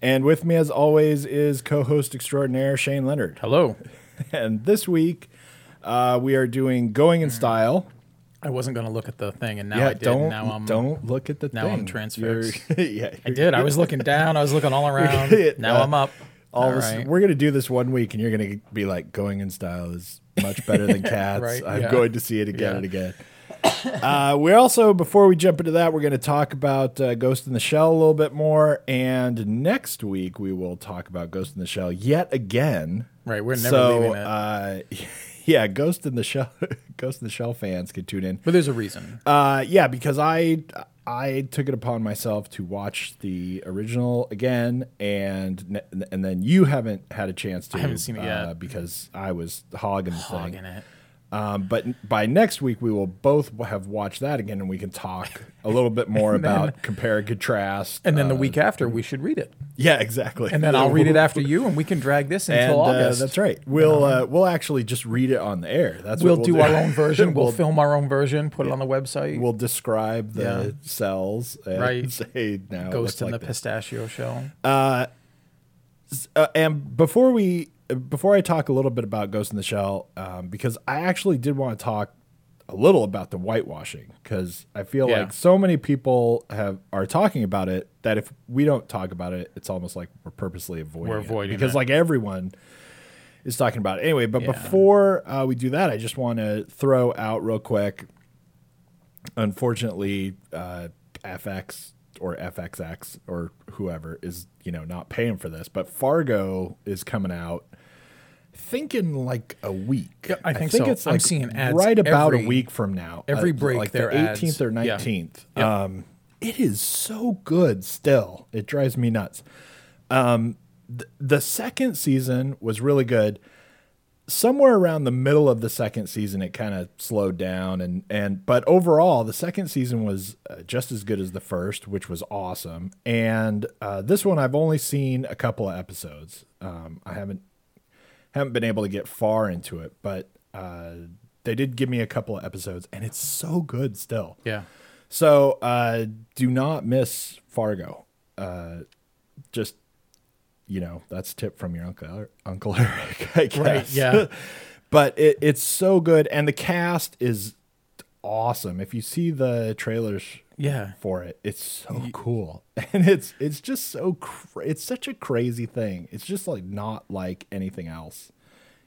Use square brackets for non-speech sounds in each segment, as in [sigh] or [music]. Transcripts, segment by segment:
And with me, as always, is co host extraordinaire Shane Leonard. Hello. [laughs] And this week, uh, we are doing Going in Style. I wasn't going to look at the thing, and now yeah, I did. don't now I'm don't look at the now thing. I'm transfixed. [laughs] Yeah, I did. I was [laughs] looking down. I was looking all around. Now Uh, I'm up. All All this, right. we're gonna do this one week, and you're gonna be like, "Going in Style is much better than Cats." Right, I'm yeah. going to see it again Yeah. and again. Uh, we're also before we jump into that, we're going to talk about uh, Ghost in the Shell a little bit more, and next week we will talk about Ghost in the Shell yet again. Right, we're never so, leaving it. Uh, [laughs] yeah, Ghost in the Shell, [laughs] Ghost in the Shell fans can tune in. But there's a reason. Uh, yeah, because I I took it upon myself to watch the original again, and and then you haven't had a chance to. I haven't seen it yet. because I was hogging the thing. Hogging it. Um, but by next week we will both have watched that again, and we can talk a little bit [laughs] more about compare and contrast. And then the uh, week after, we should read it. yeah, exactly. And then I'll read it [laughs] after you, and we can drag this And until uh, August. that's right. We'll uh, we'll actually just read it on the air. That's We'll, what do, we'll our own [laughs] version. We'll, We'll- film our own version, put it on the website. We'll describe the Yeah. cells and Right. say now Ghost in like the this. Pistachio Show. uh, and before we before I talk a little bit about Ghost in the Shell, um, because I actually did want to talk a little about the whitewashing because I feel Yeah. like so many people have are talking about it that if we don't talk about it, it's almost like we're purposely avoiding We're it. avoiding because it. like everyone is talking about it anyway. But Yeah. before uh, we do that, I just want to throw out real quick. Unfortunately, uh, FX or FXX or whoever is you know not paying for this, but Fargo is coming out. thinking like a week. Yeah, I think so. it's I'm seeing ads right about every- a week from now. Uh, every break like there the are ads. 18th or 19th. Yep. Um, it is so good. Still, it drives me nuts. Um, th- the second season was really good somewhere around the middle of the second season it kind of slowed down and and but overall the second season was uh, just as good as the first which was awesome and uh, this one i've only seen a couple of episodes um, i haven't haven't been able to get far into it but uh, they did give me a couple of episodes and it's so good still Yeah. so uh, do not miss Fargo. Uh, just you know, that's a tip from your uncle [laughs] Uncle Eric, I guess. Right, yeah. [laughs] but it, it's so good, and the cast is awesome. If you see the trailers Yeah. for it, it's so cool, [laughs] and it's it's just so cra- it's such a crazy thing. It's just like not like anything else,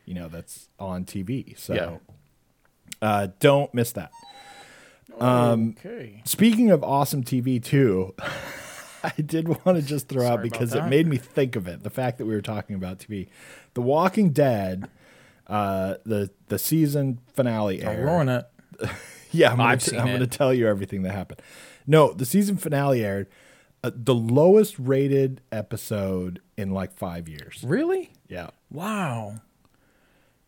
you know, that's on TV. So. Yeah. Uh, don't miss that. Um, okay. Speaking of awesome TV too, [laughs] I did want to just throw out Sorry about because it made me think of it. The fact that we were talking about TV, The Walking Dead, uh, the the season finale Don't aired. ruin it. [laughs] Yeah, I'm gonna, t- I'm gonna tell you everything that happened. No, the season finale aired. Uh, the lowest rated episode in like five years. Really? Yeah, Wow.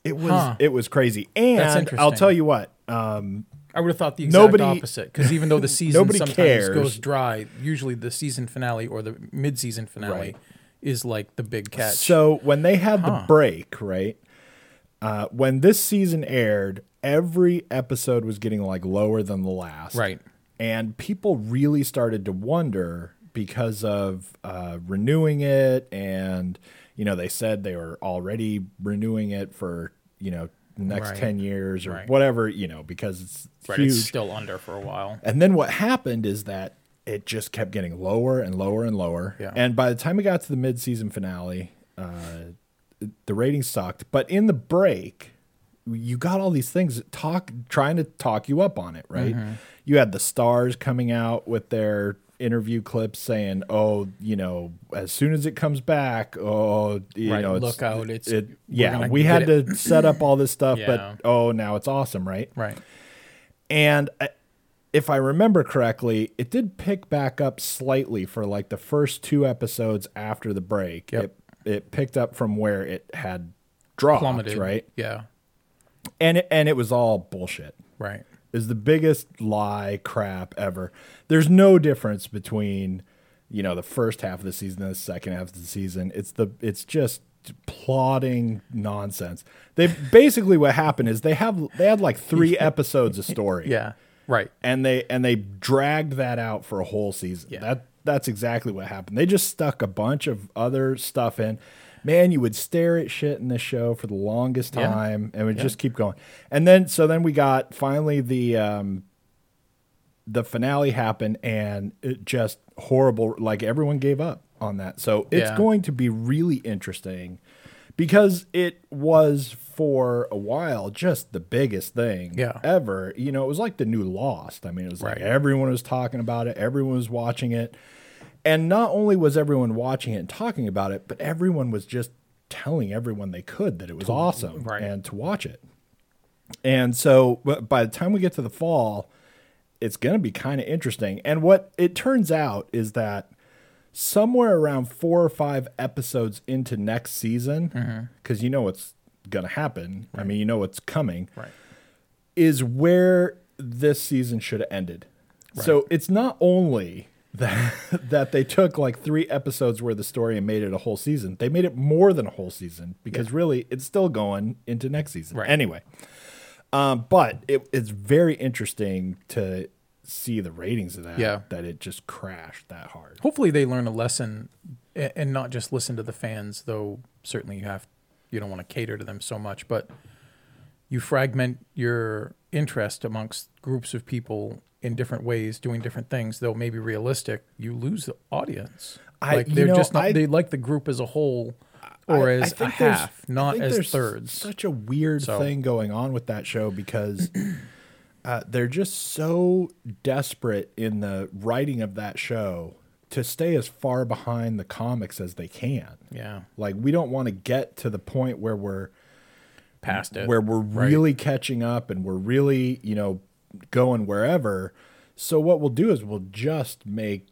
it was Huh. it was crazy. And I'll tell you what. Um, I would have thought the exact Nobody- opposite because even though the [laughs] season sometimes cares. goes dry, usually the season finale or the mid-season finale Right. is like the big catch. So when they had the break, right? Uh, when this season aired, every episode was getting like lower than the last, Right. And people really started to wonder because of uh, renewing it, and you know they said they were already renewing it for you know next Right. ten years or Right. whatever, you know, because it's right, huge. it's still under for a while. And then what happened is that it just kept getting lower and lower and lower. Yeah. And by the time we got to the mid-season finale, uh, the ratings sucked. But in the break, you got all these things talk trying to talk you up on it, right? Mm-hmm. You had the stars coming out with their interview clips saying, "Oh, you know, as soon as it comes back, oh, you Right, know, it's, look out, it's- it, yeah, we had it." to set up all this stuff, Yeah. but oh, now it's awesome, right?" Right. And I- if I remember correctly, it did pick back up slightly for like the first two episodes after the break. Yep. It it picked up from where it had dropped, Plummeted. right? Yeah. And it, and it was all bullshit. Right. Is the biggest lie crap ever. There's no difference between, you know, the first half of the season and the second half of the season. It's the it's just plotting nonsense. They basically what happened is they have they had like three [laughs] episodes of story. Yeah. Right. and they and they dragged that out for a whole season. Yeah. That that's exactly what happened. They just stuck a bunch of other stuff in. Man, you would stare at shit in this show for the longest Yeah. time and would just keep going. And then so then we got finally the um the finale happened and it just horrible like everyone gave up on that. So it's Yeah. going to be really interesting because it was for a while just the biggest thing Yeah. ever. You know, it was like the new Lost. I mean, it was like everyone was talking about it, everyone was watching it. And not only was everyone watching it and talking about it, but everyone was just telling everyone they could that it was awesome right. and to watch it. And so but by the time we get to the fall, it's going to be kind of interesting. And what it turns out is that somewhere around four or five episodes into next season, mm-hmm. because you know what's going to happen. I mean, you know what's coming Right. is where this season should have ended. So it's not only that [laughs] that they took like three episodes worth of story and made it a whole season. They made it more than a whole season because really it's still going into next season. Right. Anyway, um, but it, it's very interesting to see the ratings of that. Yeah. that it just crashed that hard. Hopefully they learn a lesson and not just listen to the fans, though certainly you have you don't want to cater to them so much, but you fragment your interest amongst groups of people in different ways doing different things, though maybe realistic, you lose the audience. I- like they're know, just not I- they like the group as a whole or I- as a half, not as there's thirds. Such a weird So- thing going on with that show because [clears throat] uh, they're just so desperate in the writing of that show to stay as far behind the comics as they can. yeah. Like we don't want to get to the point where we're Past it. where we're Right. really catching up and we're really, you know, going wherever. So what we'll do is we'll just make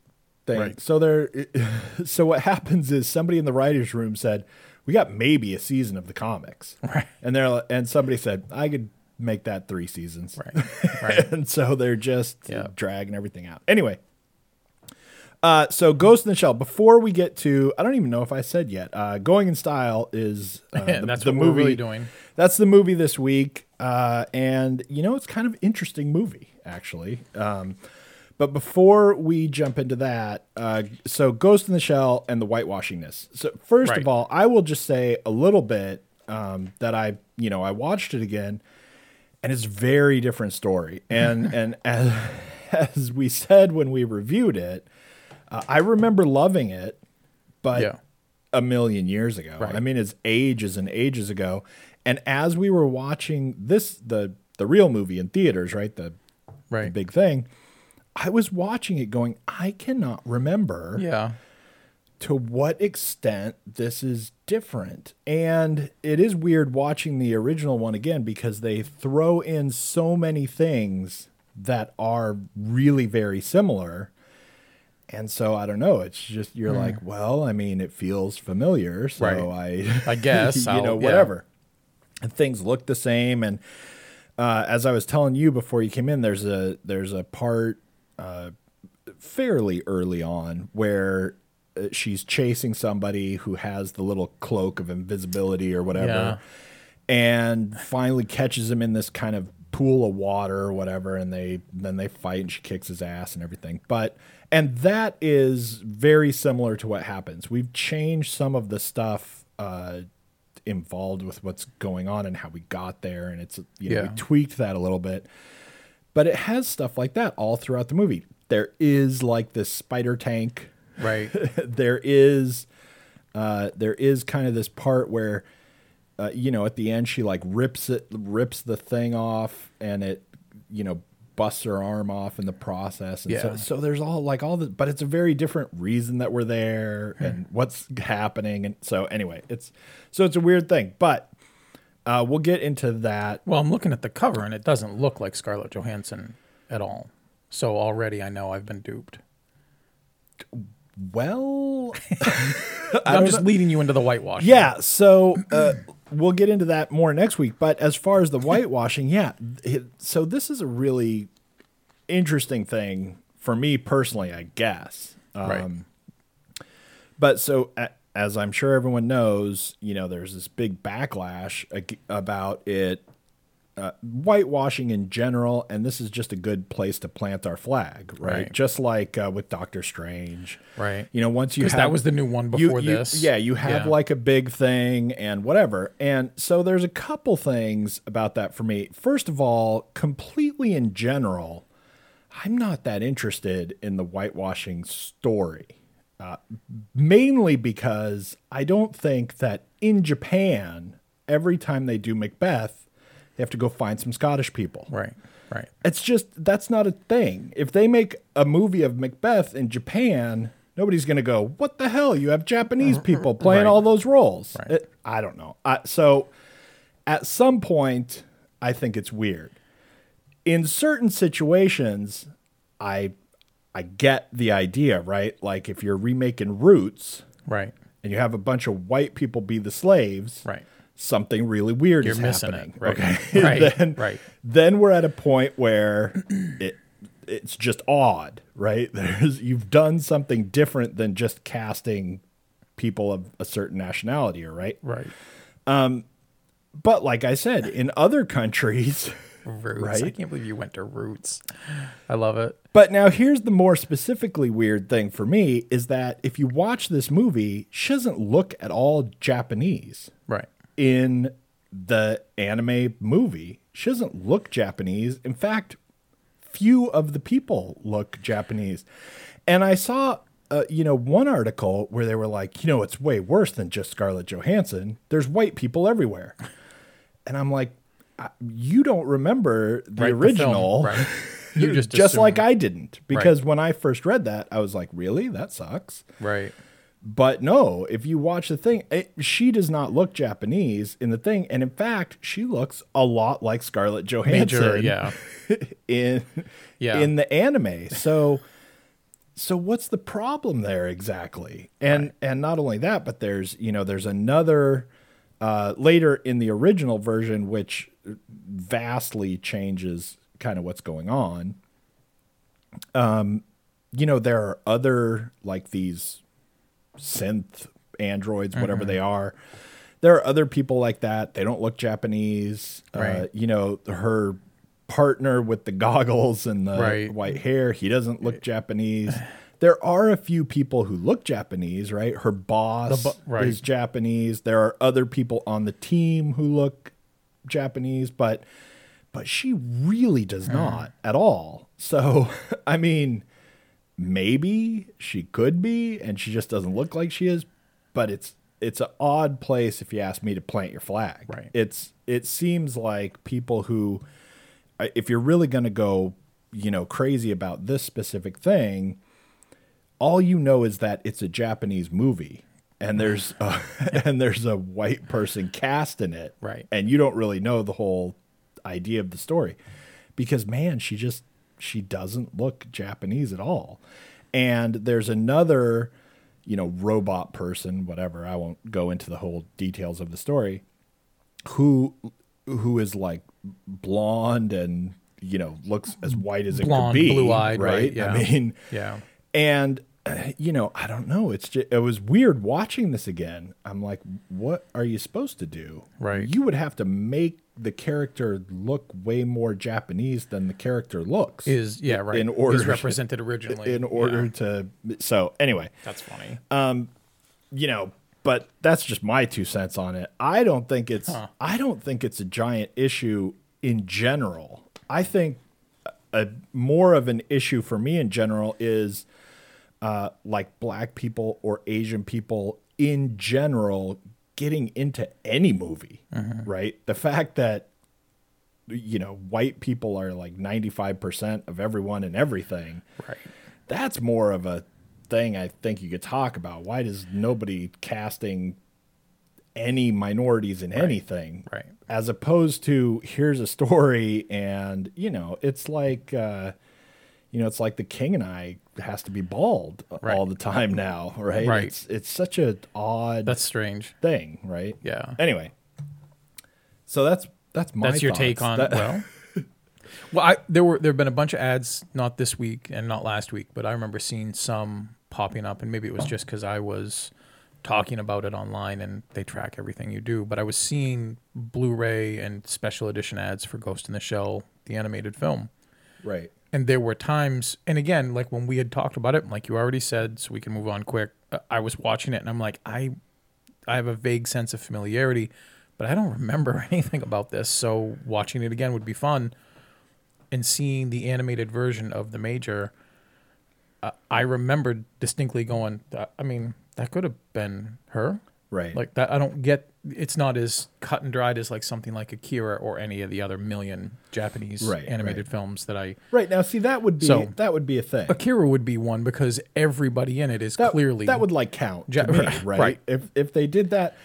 things. Right. So there [laughs] so what happens is somebody in the writers room said, "We got maybe a season of the comics." Right. And they're and somebody said, "I could make that 3 seasons." Right. [laughs] Right. and so they're just Yeah. dragging everything out. Anyway, uh, so Ghost in the Shell. Before we get to, I don't even know if I said yet. Uh, Going in Style is uh, [laughs] the, That's the what movie we're really doing. That's the movie this week, uh, and you know it's kind of interesting movie actually. Um, but before we jump into that, uh, so Ghost in the Shell and the whitewashingness. So first Right. of all, I will just say a little bit um, that I, you know, I watched it again, and it's very different story. [laughs] And and as, as we said when we reviewed it, uh, I remember loving it, but Yeah. a million years ago. Right. I mean, it's ages and ages ago. And as we were watching this, the the real movie in theaters, right, the, the big thing, I was watching it, going, I cannot remember Yeah. to what extent this is different. And it is weird watching the original one again because they throw in so many things that are really very similar. And so I don't know. It's just you're hmm. like, well, I mean, it feels familiar, so. Right. I, I guess [laughs] you I'll- know, yeah. whatever. And things look the same. And uh, as I was telling you before you came in, there's a there's a part uh, fairly early on where uh, she's chasing somebody who has the little cloak of invisibility or whatever, Yeah. and finally catches him in this kind of pool of water or whatever, and they then they fight and she kicks his ass and everything. But and that is very similar to what happens. We've changed some of the stuff. Uh, involved with what's going on and how we got there and it's you know we tweaked that a little bit but it has stuff like that all throughout the movie. There is like this spider tank. Right. [laughs] there is uh, there is kind of this part where uh, you know at the end she like rips it rips the thing off and it you know busts her arm off in the process and so, Yeah. so there's all like all the but it's a very different reason that we're there Hmm. and what's happening and so anyway it's so it's a weird thing but uh, we'll get into that Well, I'm looking at the cover and it doesn't look like Scarlett Johansson at all. So already I know I've been duped. Well, [laughs] I'm just leading you into the whitewash. yeah. So uh, we'll get into that more next week. But as far as the whitewashing, yeah. it- so this is a really interesting thing for me personally, I guess. Right. Um, But so, a- as I'm sure everyone knows, you know, there's this big backlash ag- about it, uh, whitewashing in general, and this is just a good place to plant our flag, right? Right. Just like uh, with Doctor Strange, Right. You know, once you have that was the new one you- before you- this. yeah, you have Yeah. like a big thing and whatever. And so there's a couple things about that for me. First of all, completely in general, I'm not that interested in the whitewashing story. Uh, mainly because I don't think that in Japan, every time they do Macbeth, they have to go find some Scottish people. Right. Right. It's just that's not a thing. If they make a movie of Macbeth in Japan, nobody's going to go, "What the hell? You have Japanese mm-hmm. people playing Right. all those roles." Right. It- I don't know. I, so, at some point, I think it's weird. In certain situations, I I get the idea, right? Like if you're remaking Roots Right. and you have a bunch of white people be the slaves, Right. Something really weird You're is missing happening. it. Right. Okay. [laughs] Right. then, Right. then we're at a point where it it's just odd, right? [laughs] There's you've done something different than just casting people of a certain nationality, right? Right. Um, but like I said, in other countries, [laughs] Roots. I can't believe you went to Roots. I love it. But now here's the more specifically weird thing for me is that if you watch this movie, she doesn't look at all Japanese Right. In the anime movie. She doesn't look Japanese. In fact, few of the people look Japanese. And I saw uh, you know, one article where they were like, you know, it's way worse than just Scarlett Johansson. There's white people everywhere. And I'm like, you don't remember the Right, the original. right. [laughs] You just just like. I didn't because when I first read that, I was like, really? That sucks. Right. But no, if you watch the thing, it, she does not look Japanese in the thing, and in fact, she looks a lot like Scarlett Johansson Major. Yeah. [laughs] in Yeah. in the anime. So so what's the problem there exactly? And and not only that, but there's you know there's another uh, later in the original version which vastly changes kind of what's going on. Um, you know there are other like these synth androids, whatever they are. There are other people like that. They don't look Japanese. Uh, you know, her partner with the goggles and the Right. white hair, he doesn't look Japanese. There are a few people who look Japanese, right? Her boss bo- right. is Japanese. There are other people on the team who look Japanese, but but she really does Hmm. not at all. So, [laughs] I mean, maybe she could be and she just doesn't look like she is but it's it's an odd place if you ask me to plant your flag Right. it's it seems like people who uh, if you're really going to go you know crazy about this specific thing all you know is that it's a japanese movie and there's a, [laughs] and there's a white person cast in it Right. and you don't really know the whole idea of the story because man she just she doesn't look japanese at all and there's another you know robot person whatever i won't go into the whole details of the story who who is like blonde and you know looks as white as it Blonde, could be blue-eyed, right, right, yeah. i mean Yeah. and uh, you know i don't know it's just it was weird watching this again i'm like what are you supposed to do Right. you would have to make the character look way more japanese than the character looks Is yeah right. in order is [laughs] represented originally in order Yeah. to so anyway That's funny. Um you know but that's just my two cents on it i don't think it's Huh. i don't think it's a giant issue in general i think a more of an issue for me in general is uh, like black people or asian people in general getting into any movie right the fact that you know white people are like 95% of everyone and everything right. that's more of a thing I think you could talk about. Why does nobody casting any minorities in anything? right. As opposed to here's a story and, you know, it's like uh you know, it's like the king and I has to be bald Right. all the time now, right? Right. It's it's such an odd That's strange. thing, right? Yeah. Anyway, so that's that's my That's your take on That- well. [laughs] Well, I, there were there have been a bunch of ads, not this week and not last week, but I remember seeing some popping up, and maybe it was just because I was talking about it online and they track everything you do. But I was seeing Blu-ray and special edition ads for Ghost in the Shell, the animated film, right. and there were times, and again, like when we had talked about it, like you already said, so we can move on quick. uh, I was watching it, and I'm like, I, I have a vague sense of familiarity, but I don't remember [laughs] anything about this. So watching it again would be fun. And seeing the animated version of the major, uh, I remembered distinctly going. I mean, that could have been her. Right. Like that, I don't get. It's not as cut and dried as like something like Akira or any of the other million Japanese Right, animated right. films that I right now, see that would be So- that would be a thing. Akira would be one because everybody in it is that, clearly that would like count Ja- me, right, right? right. If if they did that.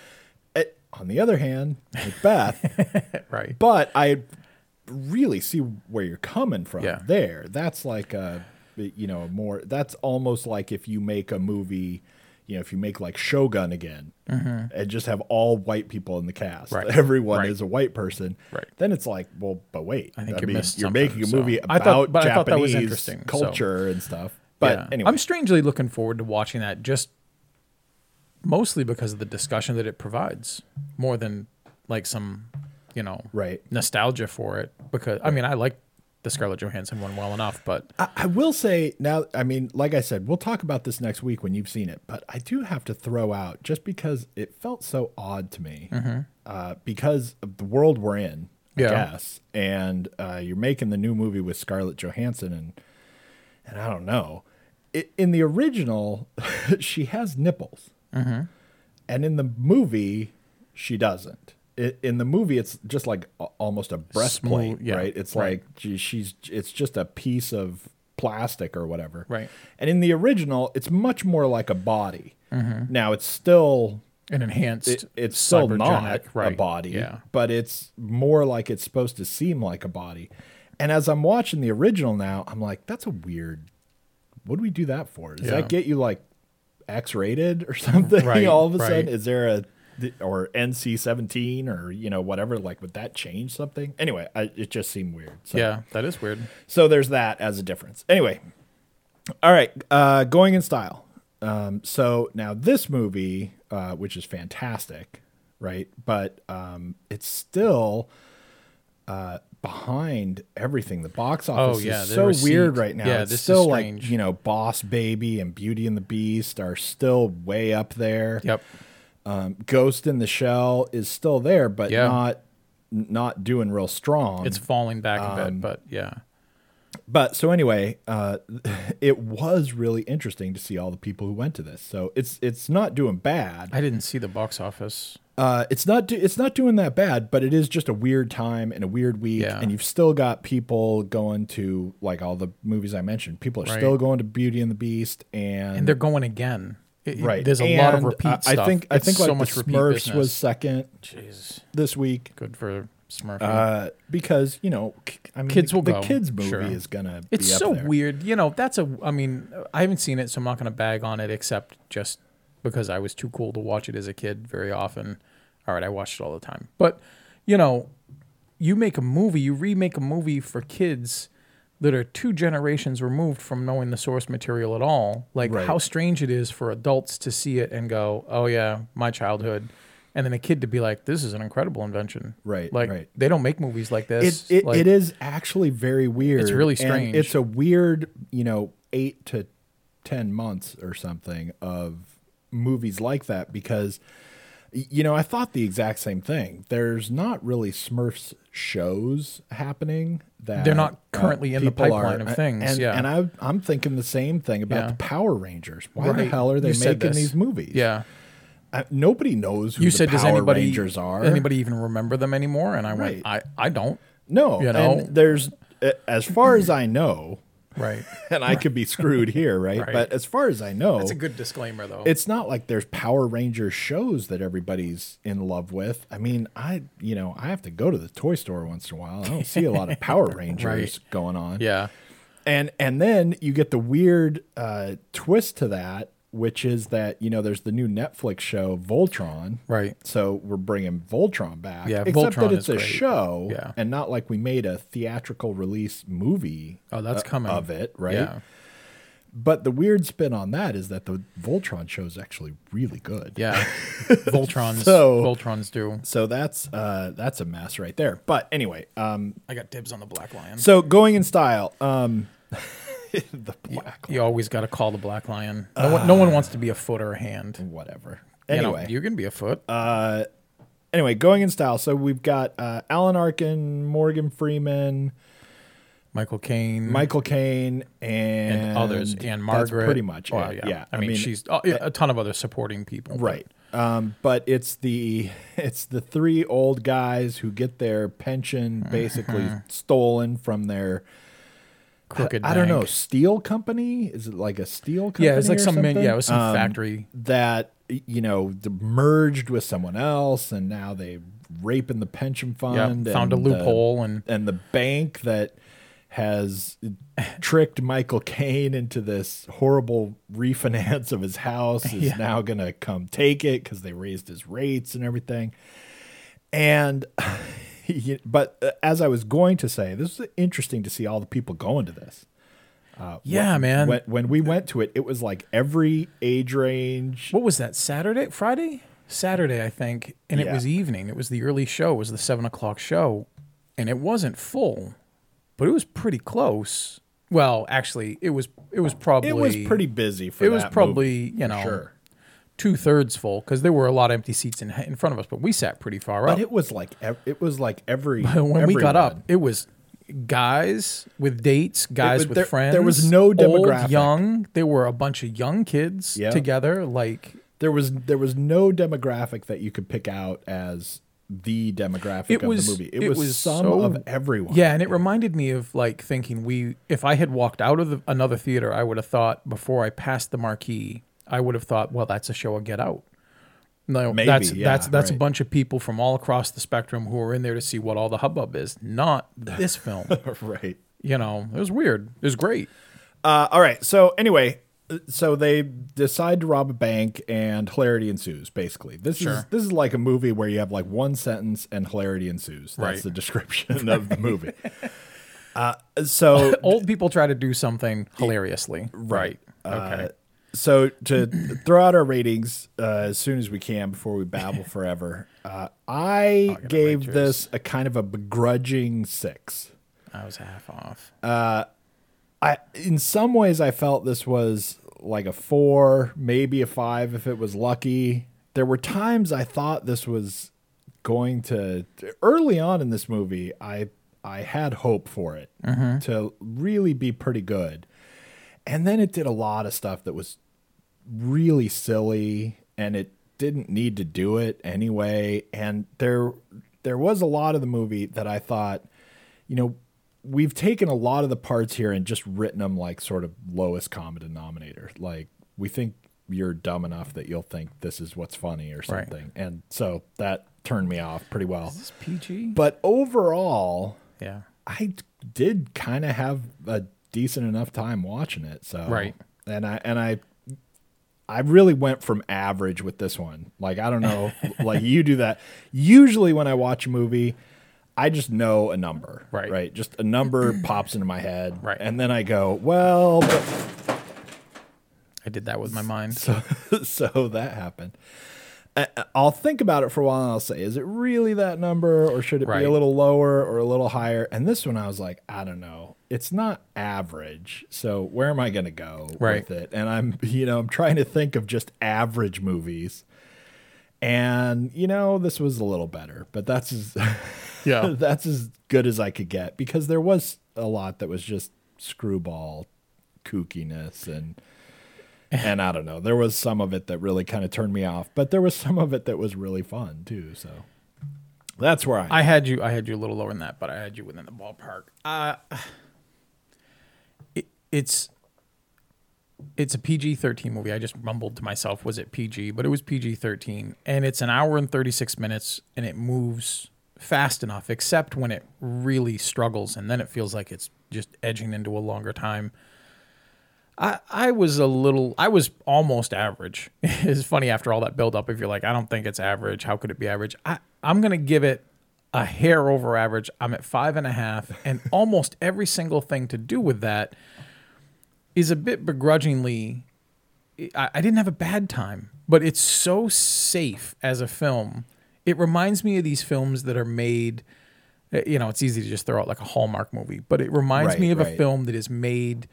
It, on the other hand, Macbeth, [laughs] right. but I really see where you're coming from Yeah. there. That's like a you know more. That's almost like if you make a movie. You know, if you make like Shogun again and just have all white people in the cast, Mm-hmm. Right. [laughs] everyone Right. is a white person, Right. then it's like, well, but wait, I think you missed you're making a so- movie I about thought- but I thought that was Japanese interesting, so- culture and stuff. But Yeah. anyway, I'm strangely looking forward to watching that just mostly because of the discussion that it provides more than like some, you know, right. nostalgia for it. Because I mean, I like the Scarlett Johansson one well enough, but I, I will say now, I mean, like I said, we'll talk about this next week when you've seen it, but I do have to throw out just because it felt so odd to me uh, because of the world we're in, I Yeah. guess. And uh, you're making the new movie with Scarlett Johansson, and and I don't know. It, in the original, [laughs] she has nipples, and in the movie, she doesn't. It, in the movie, it's just like a, almost a breastplate, yeah, right? It's right. like she, she's it's just a piece of plastic or whatever. Right. And in the original, it's much more like a body. Mm-hmm. Now it's still an enhanced, it, it's still not cybergenic- a body, Yeah, but it's more like it's supposed to seem like a body. And as I'm watching the original now, I'm like, that's a weird. What do we do that for? Does Yeah. that get you like X-rated or [laughs] something? Right, All of a right. sudden, is there a or NC-17 or you know whatever? Like, would that change something? Anyway, I, it just seemed weird. So. yeah, that is weird. So there's that as a difference. Anyway, all right, uh, going in style. Um, so now this movie, uh, which is fantastic, right? But um, it's still uh, behind everything. The box office Oh, yeah, is so receipt. weird right now. Yeah, it's this is still like you know, Boss Baby and Beauty and the Beast are still way up there. Yep. Um, Ghost in the Shell is still there, but Yeah. not not doing real strong. It's falling back a Um, bit, but yeah. But so anyway, uh, [laughs] it was really interesting to see all the people who went to this. So it's it's not doing bad. I didn't see the box office. Uh, it's not do, it's not doing that bad, but it is just a weird time and a weird week. Yeah. And you've still got people going to like all the movies I mentioned. People are Right. still going to Beauty and the Beast, and, And they're going again. It- right. There's a lot of And, repeat stuff. I think I think like so the much repeat Smurfs was second Jeez, this week. good for Smurfy. Uh, because you know, I mean, Kids will the go, kids movie sure. is gonna. It's be up so there. weird. You know, that's a. I mean, I haven't seen it, so I'm not to bag on it, except just because I was too cool to watch it as a kid very often. All right, I watched it all the time. But, you know, you make a movie, you remake a movie for kids that are two generations removed from knowing the source material at all. Like, Right. how strange it is for adults to see it and go, oh, yeah, my childhood. And then a kid to be like, this is an incredible invention. Right, Like, right. they don't make movies like this. It, it, Like, it is actually very weird. It's really and strange. it's a weird, you know, eight to ten months or something of movies like that because, you know, I thought the exact same thing. There's not really Smurfs shows happening that They're not uh, currently in the pipeline of things, And, yeah. and I, I'm thinking the same thing about Yeah. the Power Rangers. Why the hell are they You making these movies? yeah. I, nobody knows who you the said Power does anybody Rangers are. anybody even remember them anymore and i went i i don't No, you know? and there's as far as I know, right [laughs] and I could be screwed here, right? Right. But as far as I know, that's a good disclaimer though it's not like there's Power Ranger shows that everybody's in love with. I mean, I you know I have to go to the toy store once in a while. I don't see a lot of Power [laughs] Rangers Right. going on. yeah and and then you get the weird uh, twist to that, which is that you know there's the new Netflix show Voltron. Right. So we're bringing Voltron back. Yeah, except Voltron that it's a great. show, Yeah. and not like we made a theatrical release movie. Oh, that's uh, coming. of it, right? Yeah. But the weird spin on that is that the Voltron show is actually really good. Yeah. [laughs] Voltrons. So- Voltrons do. So that's uh, that's a mess right there. But anyway, um, I got dibs on the Black Lion. so going in style, um, [laughs] [laughs] the black You always got to call the Black Lion. No, one, no one wants to be a foot or a hand. whatever. Anyway, you know, you can be a foot. uh, anyway, going in style. So we've got uh, Alan Arkin, Morgan Freeman, Michael Caine. Michael Caine, and, and others. And that's Margaret. pretty much Oh, it. yeah. I, mean, she's oh, yeah, a ton of other supporting people. but right. Um, but it's the [laughs] it's the three old guys who get their pension basically stolen from their Crooked. I don't know steel company. Is it like a steel company? Yeah, it's like some something? yeah, it was some Um, factory. that you know merged with someone else, and now they raping the pension fund. found a and the- loophole and and the bank that has tricked Michael Caine into this horrible refinance of his house is [laughs] Yeah. now going to come take it because they raised his rates and everything. And, [laughs] but uh, as I was going to say, this is interesting to see all the people going to this. Uh, Yeah, when- man. When, when we went to it, it was like every age range. what was that? Saturday, Friday, Saturday, I think, and it was evening. It was the early show. It was the seven o'clock show, and it wasn't full, but it was pretty close. Well, actually, it was. It was probably. It was pretty busy for It was probably movie, you know sure. Two thirds full because there were a lot of empty seats in in front of us, but we sat pretty far But up. it was like ev- it was like every when we got up, it was guys with dates, guys was- with there- friends. there was no old, demographic. young. There were a bunch of young kids Yeah. together. Like there was there was no demographic that you could pick out as the demographic It of was- the movie. It, it was, was some so- of everyone. yeah, and it reminded me of like thinking we. If I had walked out of the, another theater, I would have thought before I passed the marquee, I would have thought, well, that's a show of Get Out. No, Maybe, that's yeah, that's that's a bunch of people from all across the spectrum who are in there to see what all the hubbub is, not [laughs] this film. right. you know, it was weird. It was great. Uh, all right. So anyway, uh, so they decide to rob a bank, and hilarity ensues. Basically, this is this is like a movie where you have like one sentence and hilarity ensues. That's Right. the description of the movie. [laughs] Uh, so [laughs] Old people try to do something hilariously. Right. Okay. Uh, so to throw out our ratings uh, as soon as we can before we babble [laughs] forever, uh, I gave this a kind of a begrudging six. I was half off. I in some ways I felt this was like a four, maybe a five if it was lucky. There were times I thought this was going to early on in this movie. I I had hope for it to really be pretty good, and then it did a lot of stuff that was really silly, and it didn't need to do it anyway. And there there was a lot of the movie that I thought, you know, we've taken a lot of the parts here and just written them like sort of lowest common denominator. Like we think you're dumb enough that you'll think this is what's funny or Right. something. And so that turned me off pretty well. Is this PG? But overall, yeah. I did kind of have a decent enough time watching it. So Right. and I and I I really went from average with this one. Like I don't know, like you do that. Usually when I watch a movie, I just know a number. Right. Right. Just a number pops into my head. Right. And then I go, well, but I did that with my mind. so [laughs] so that happened. I'll think about it for a while and I'll say, is it really that number or should it be a little lower or a little higher? And this one I was like, I don't know. It's not average. So where am I going to go Right. with it? And I'm, [laughs] you know, I'm trying to think of just average movies. And, you know, this was a little better, but that's as, [laughs] Yeah. that's as good as I could get because there was a lot that was just screwball kookiness and and I don't know. There was some of it that really kind of turned me off, but there was some of it that was really fun too. So that's where I. I had you. I had you a little lower than that, but I had you within the ballpark. Uh, it's it's a PG thirteen movie. I just mumbled to myself, "Was it PG?" But it was PG thirteen, and it's an hour and thirty six minutes, and it moves fast enough, except when it really struggles, and then it feels like it's just edging into a longer time. I I was a little I was almost average. [laughs] it's funny after all that build up if you're like I don't think it's average. How could it be average? I I'm gonna give it a hair over average. I'm at five and a half, and almost every single thing to do with that is a bit begrudgingly. I, I didn't have a bad time, but it's so safe as a film. It reminds me of these films that are made. uh, You know, it's easy to just throw out like a Hallmark movie, but it reminds Right, me of a film that is made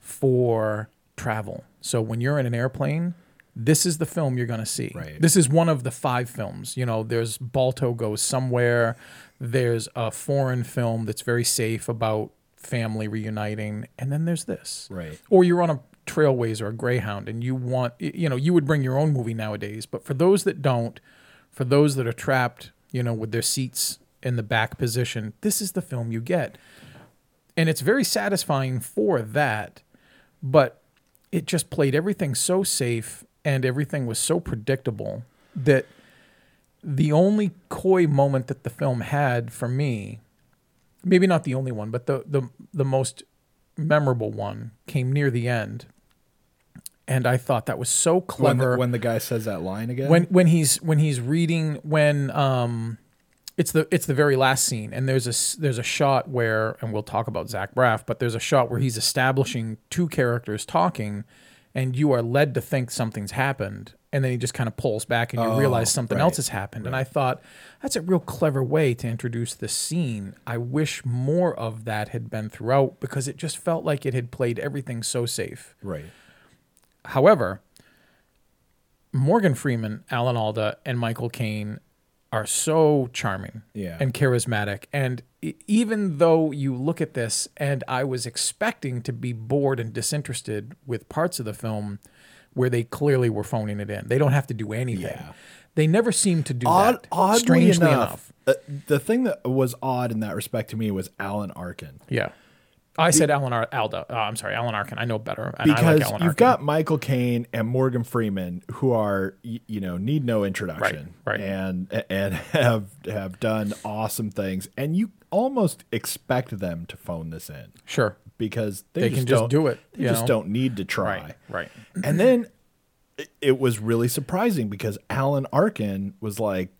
for travel. So when you're in an airplane, this is the film you're going to see. Right. This is one of the five films. You know, there's Balto Goes Somewhere. There's a foreign film that's very safe about family reuniting. And then there's this. Right. Or you're on a Trailways or a Greyhound and you want, you know, you would bring your own movie nowadays. But for those that don't, for those that are trapped, you know, with their seats in the back position, this is the film you get. And it's very satisfying for that. But it just played everything so safe and everything was so predictable that the only coy moment that the film had for me, maybe not the only one, but the the the most memorable one came near the end. And I thought that was so When clever the, when the guy says that line again. when when he's when he's reading when um it's the it's the very last scene and there's a there's a shot where and we'll talk about Zach Braff but there's a shot where he's establishing two characters talking and you are led to think something's happened and then he just kind of pulls back and you Oh, realize something right, else has happened and I thought that's a real clever way to introduce the scene I wish more of that had been throughout because it just felt like it had played everything so safe right. However, Morgan Freeman, Alan Alda, and Michael Caine are so charming Yeah. and charismatic. And even though you look at this, and I was expecting to be bored and disinterested with parts of the film where they clearly were phoning it in, they don't have to do anything. Yeah. They never seem to do Odd, that. oddly strangely enough, uh, the thing that was odd in that respect to me was Alan Arkin. Yeah. I said Alan Ar- Alda. Uh, I'm sorry, Alan Arkin. I know better. And I because like Alan you've Arkin. got Michael Caine and Morgan Freeman who are you know need no introduction Right, right. and and [laughs] have have done awesome things and you almost expect them to phone this in Sure. Because they, They just can just don't- it, they you just know? don't need to try Right. Right. and then it- it was really surprising because Alan Arkin was like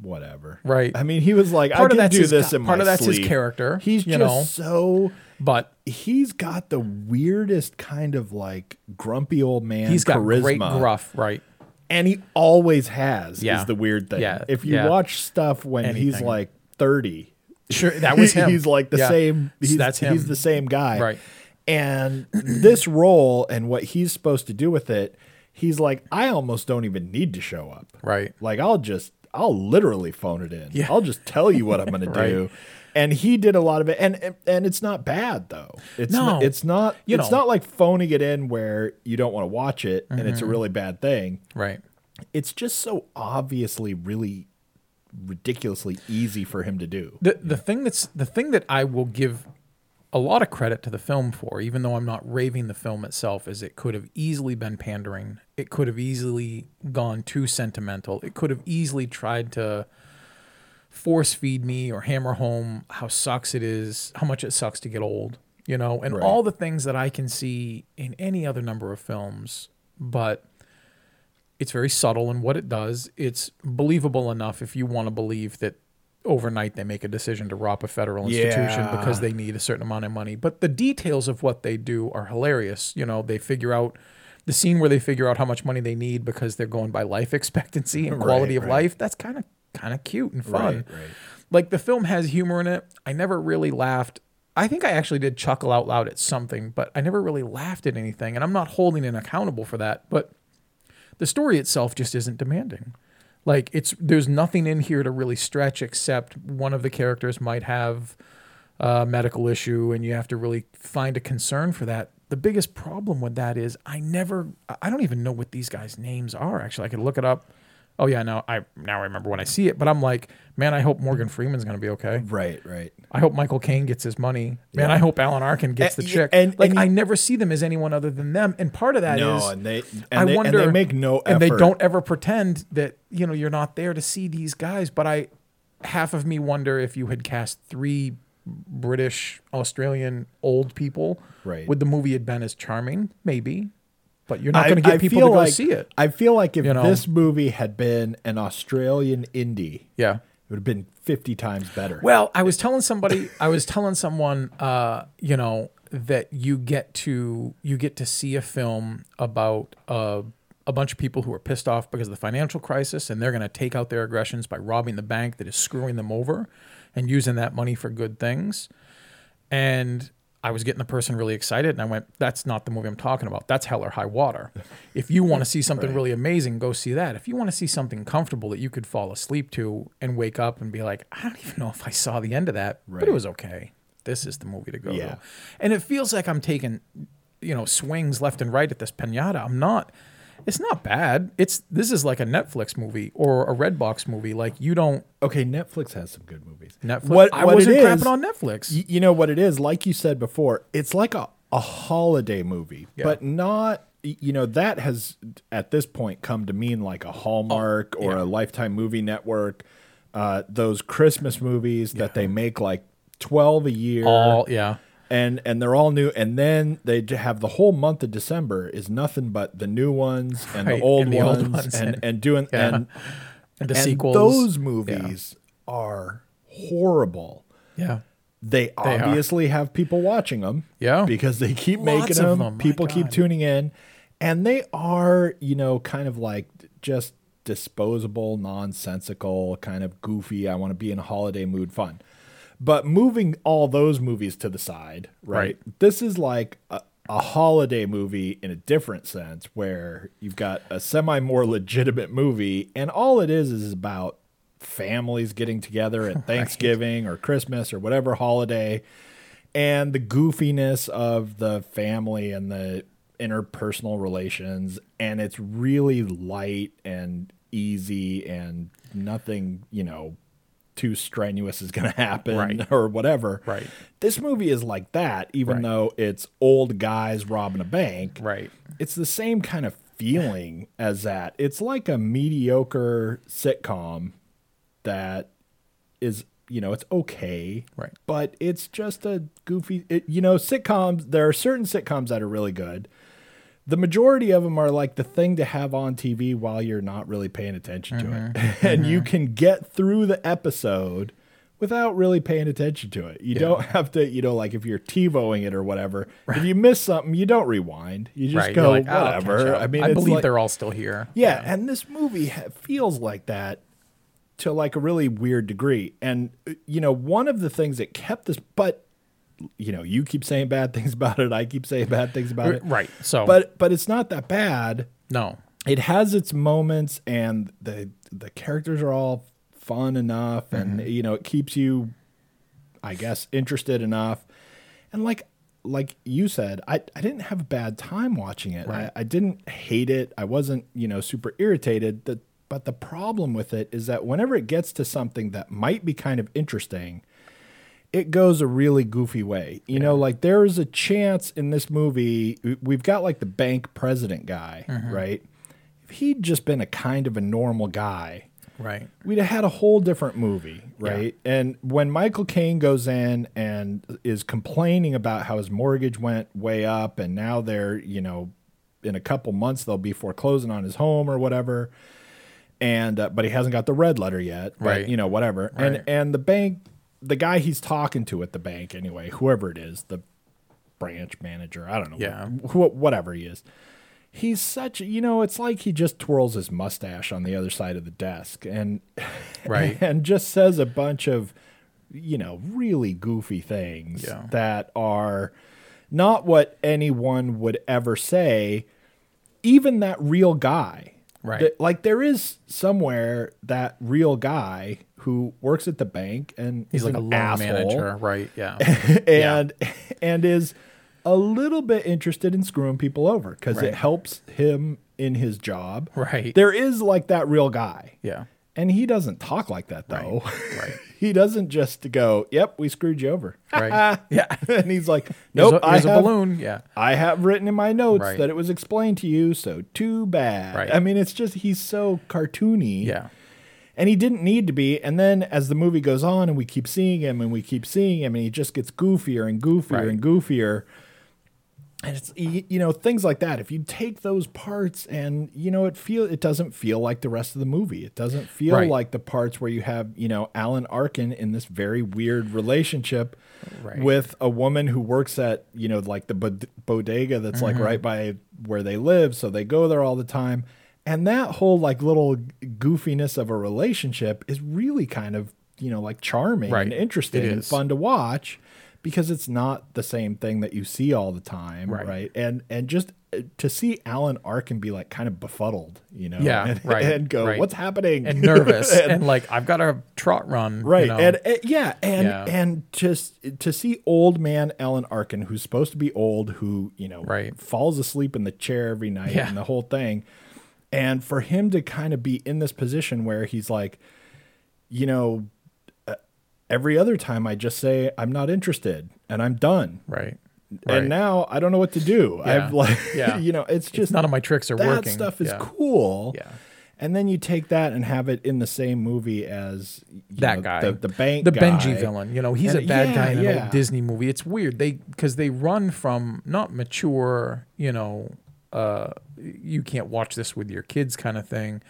whatever Right. I mean he was like Part I can do his this co- in part my of that's his character, he's you just know? so But he's got the weirdest kind of like grumpy old man he's got charisma great gruff. Right. and he always has Yeah. is the weird thing Yeah, if you yeah. watch stuff when he's like 30 Sure. That was [laughs] him. he's like the Yeah. same he's, That's him. he's the same guy Right. and this role and what he's supposed to do with it he's like i almost don't even need to show up Right. like i'll just i'll literally phone it in Yeah. i'll just tell you what i'm going [laughs] Right. to do and he did a lot of it and and- and it's not bad though it's No. not, it's not You it's know. not like phoning it in where you don't want to watch it and it's a Mm-hmm. really bad thing Right. it's just so obviously really ridiculously easy for him to do The the thing that's the thing that I will give a lot of credit to the film for, even though I'm not raving the film itself, is it could have easily been pandering. It could have easily gone too sentimental. It could have easily tried to force feed me or hammer home how sucks it is, how much it sucks to get old, you know, and Right. all the things that I can see in any other number of films. But it's very subtle in what it does. It's believable enough if you want to believe that overnight they make a decision to rob a federal institution Yeah. because they need a certain amount of money. But the details of what they do are hilarious. You know, they figure out the scene where they figure out how much money they need because they're going by life [laughs] expectancy and quality Right, of right. life. That's kind of kind of cute and fun. Right. Like the film has humor in it. I never really laughed. I think I actually did chuckle out loud at something, but I never really laughed at anything. And I'm not holding it accountable for that. But the story itself just isn't demanding. Like it's there's nothing in here to really stretch except one of the characters might have a medical issue and you have to really find a concern for that. The biggest problem with that is I never I don't even know what these guys' names are actually. I could look it up. Oh yeah, no, I now I remember when I see it, but I'm like, man, I hope Morgan Freeman's gonna be okay. right right I hope Michael Caine gets his money. Man, Yeah. I hope Alan Arkin gets the And- chick. and- like and I never see them as anyone other than them. And part of that is no and they and I they, wonder, they make no effort and they don't ever pretend that you know you're not there to see these guys. But I, half of me wonder if you had cast three British, Australian old people, Right. would the movie have been as charming? Maybe, but you're not going to I get people to go like, see it. I feel like if You know? this movie had been an Australian indie, Yeah. it would have been 50 times better. Well, I was telling somebody, I was telling someone, uh, you know, that you get to you get to see a film about uh, a bunch of people who are pissed off because of the financial crisis, and they're going to take out their aggressions by robbing the bank that is screwing them over, and using that money for good things. And I was getting the person really excited, and I went, "That's not the movie I'm talking about. That's Hell or High Water. If you want to see something really amazing, go see that. If you want to see something comfortable that you could fall asleep to and wake up and be like, I don't even know if I saw the end of that, but it was okay. This is the movie to go Yeah. to." And it feels like I'm taking, you know, swings left and right at this pinata. I'm not. It's not bad. It's this is like a Netflix movie or a Redbox movie. Like you don't okay, Netflix has some good movies. Netflix. What, I what wasn't it crapping on Netflix. Y- You know what it is? Like you said before, it's like a, a holiday movie, Yeah. but not, y- you know, that has at this point come to mean like a Hallmark or yeah. a Lifetime movie network. Uh, those Christmas movies that they make like 12 a year. All yeah. And and they're all new and then they have the whole month of december is nothing but the new ones and Right, the old and the ones, old ones and, and- and doing Yeah. and, And the and sequels. those movies are horrible Yeah. they are. obviously have people watching them Yeah. because they keep Lots making them, them, people keep tuning in and they are you know kind of like just disposable nonsensical kind of goofy i want to be in a holiday mood fun but moving all those movies to the side right, Right. this is like a, a holiday movie in a different sense where you've got a semi more legitimate movie and all it is is about families getting together at [laughs] Thanksgiving or Christmas or whatever holiday and the goofiness of the family and the interpersonal relations and it's really light and easy and nothing, you know, too strenuous is going [laughs] to happen Right. or whatever. Right. This movie is like that even Right. though it's old guys robbing a bank Right. it's the same kind of feeling as that. It's like a mediocre sitcom that is, you know, it's okay. Right. But it's just a goofy, it, you know, sitcoms, there are certain sitcoms that are really good. The majority of them are like the thing to have on TV while you're not really paying attention to it. [laughs] and you can get through the episode without really paying attention to it. You don't have to, you know, like if you're TiVoing it or whatever, if you miss something, you don't rewind. You just right. go, like, "Oh, whatever. up." I mean, I believe like- they're all still here. yeah, and this movie feels like that to like a really weird degree. And uh, you know, one of the things that kept this, but you know, you keep saying bad [laughs] things about it. I keep saying bad things about it. Right. So, But but it's not that bad. no. It has its moments, and the the characters are all fun enough, and Mm-hmm. you know, it keeps you, I guess, interested enough. And like like you said, I, I didn't have a bad time watching it. Right. I, I didn't hate it. I wasn't, you know, super irritated. The, but the problem with it is that whenever it gets to something that might be kind of interesting, it goes a really goofy way. You know, like there is a chance in this movie, we've got like the bank president guy, Mm-hmm. right? If he'd just been a kind of a normal guy, Right. we'd have had a whole different movie, right? And when Michael Caine goes in and is complaining about how his mortgage went way up and now they're, you know, in a couple months they'll be foreclosing on his home or whatever. And uh, but he hasn't got the red letter yet, but, Right. You know, whatever. Right. And and the bank, the guy he's talking to at the bank anyway, whoever it is, the branch manager, I don't know, Yeah. wh- whatever he is he's such you know it's like he just twirls his mustache on the other side of the desk and [laughs] Right. and just says a bunch of you know really goofy things Yeah. that are not what anyone would ever say even that real guy Right. That- like there is somewhere that real guy who works at the bank and He's like a an loan asshole manager. Right. [laughs] Yeah. and and is a little bit interested in screwing people over because Right. it helps him in his job. Right. There is like that real guy. yeah. And he doesn't talk like that though. Right. [laughs] he doesn't just go, "Yep, we screwed you over." Right. [laughs] yeah. and he's like, "Nope, a, I here's a have, balloon. Yeah. I have written in my notes Right. that it was explained to you, so too bad." Right. I mean, it's just he's so cartoony. Yeah. And he didn't need to be. And then as the movie goes on and we keep seeing him and we keep seeing him and he just gets goofier and goofier Right. and goofier. And it's you know things like that. If you take those parts and you know it feel it doesn't feel like the rest of the movie. It doesn't feel Right. like the parts where you have you know Alan Arkin in this very weird relationship Right. with a woman who works at you know like the bod- bodega that's Mm-hmm. like right by where they live, so they go there all the time. And that whole like little goofiness of a relationship is really kind of you know like charming Right. and interesting and fun to watch because it's not the same thing that you see all the time, Right. right? And and just uh, to see Alan Arkin be like kind of befuddled, you know, Yeah, and, right, and go, right. "What's happening?" and nervous [laughs] And- and, like I've got a trot run. you right know. and, uh, yeah and Yeah. and just to see old man alan arkin who's supposed to be old who you know Right. falls asleep in the chair every night Yeah. and the whole thing and for him to kind of be in this position where he's like you know uh, every other time i just say i'm not interested and i'm done right. Right. and now i don't know what to do Yeah. i've like Yeah. [laughs] you know it's just none of my tricks are that working. That stuff is Yeah. cool Yeah. and then you take that and have it in the same movie as that know, guy, the, the bank, the guy. Benji villain. You know, he's And- a bad guy yeah, in an old Disney movie. It's weird. They because they run from not mature. You know, uh, you can't watch this with your kids kind of thing,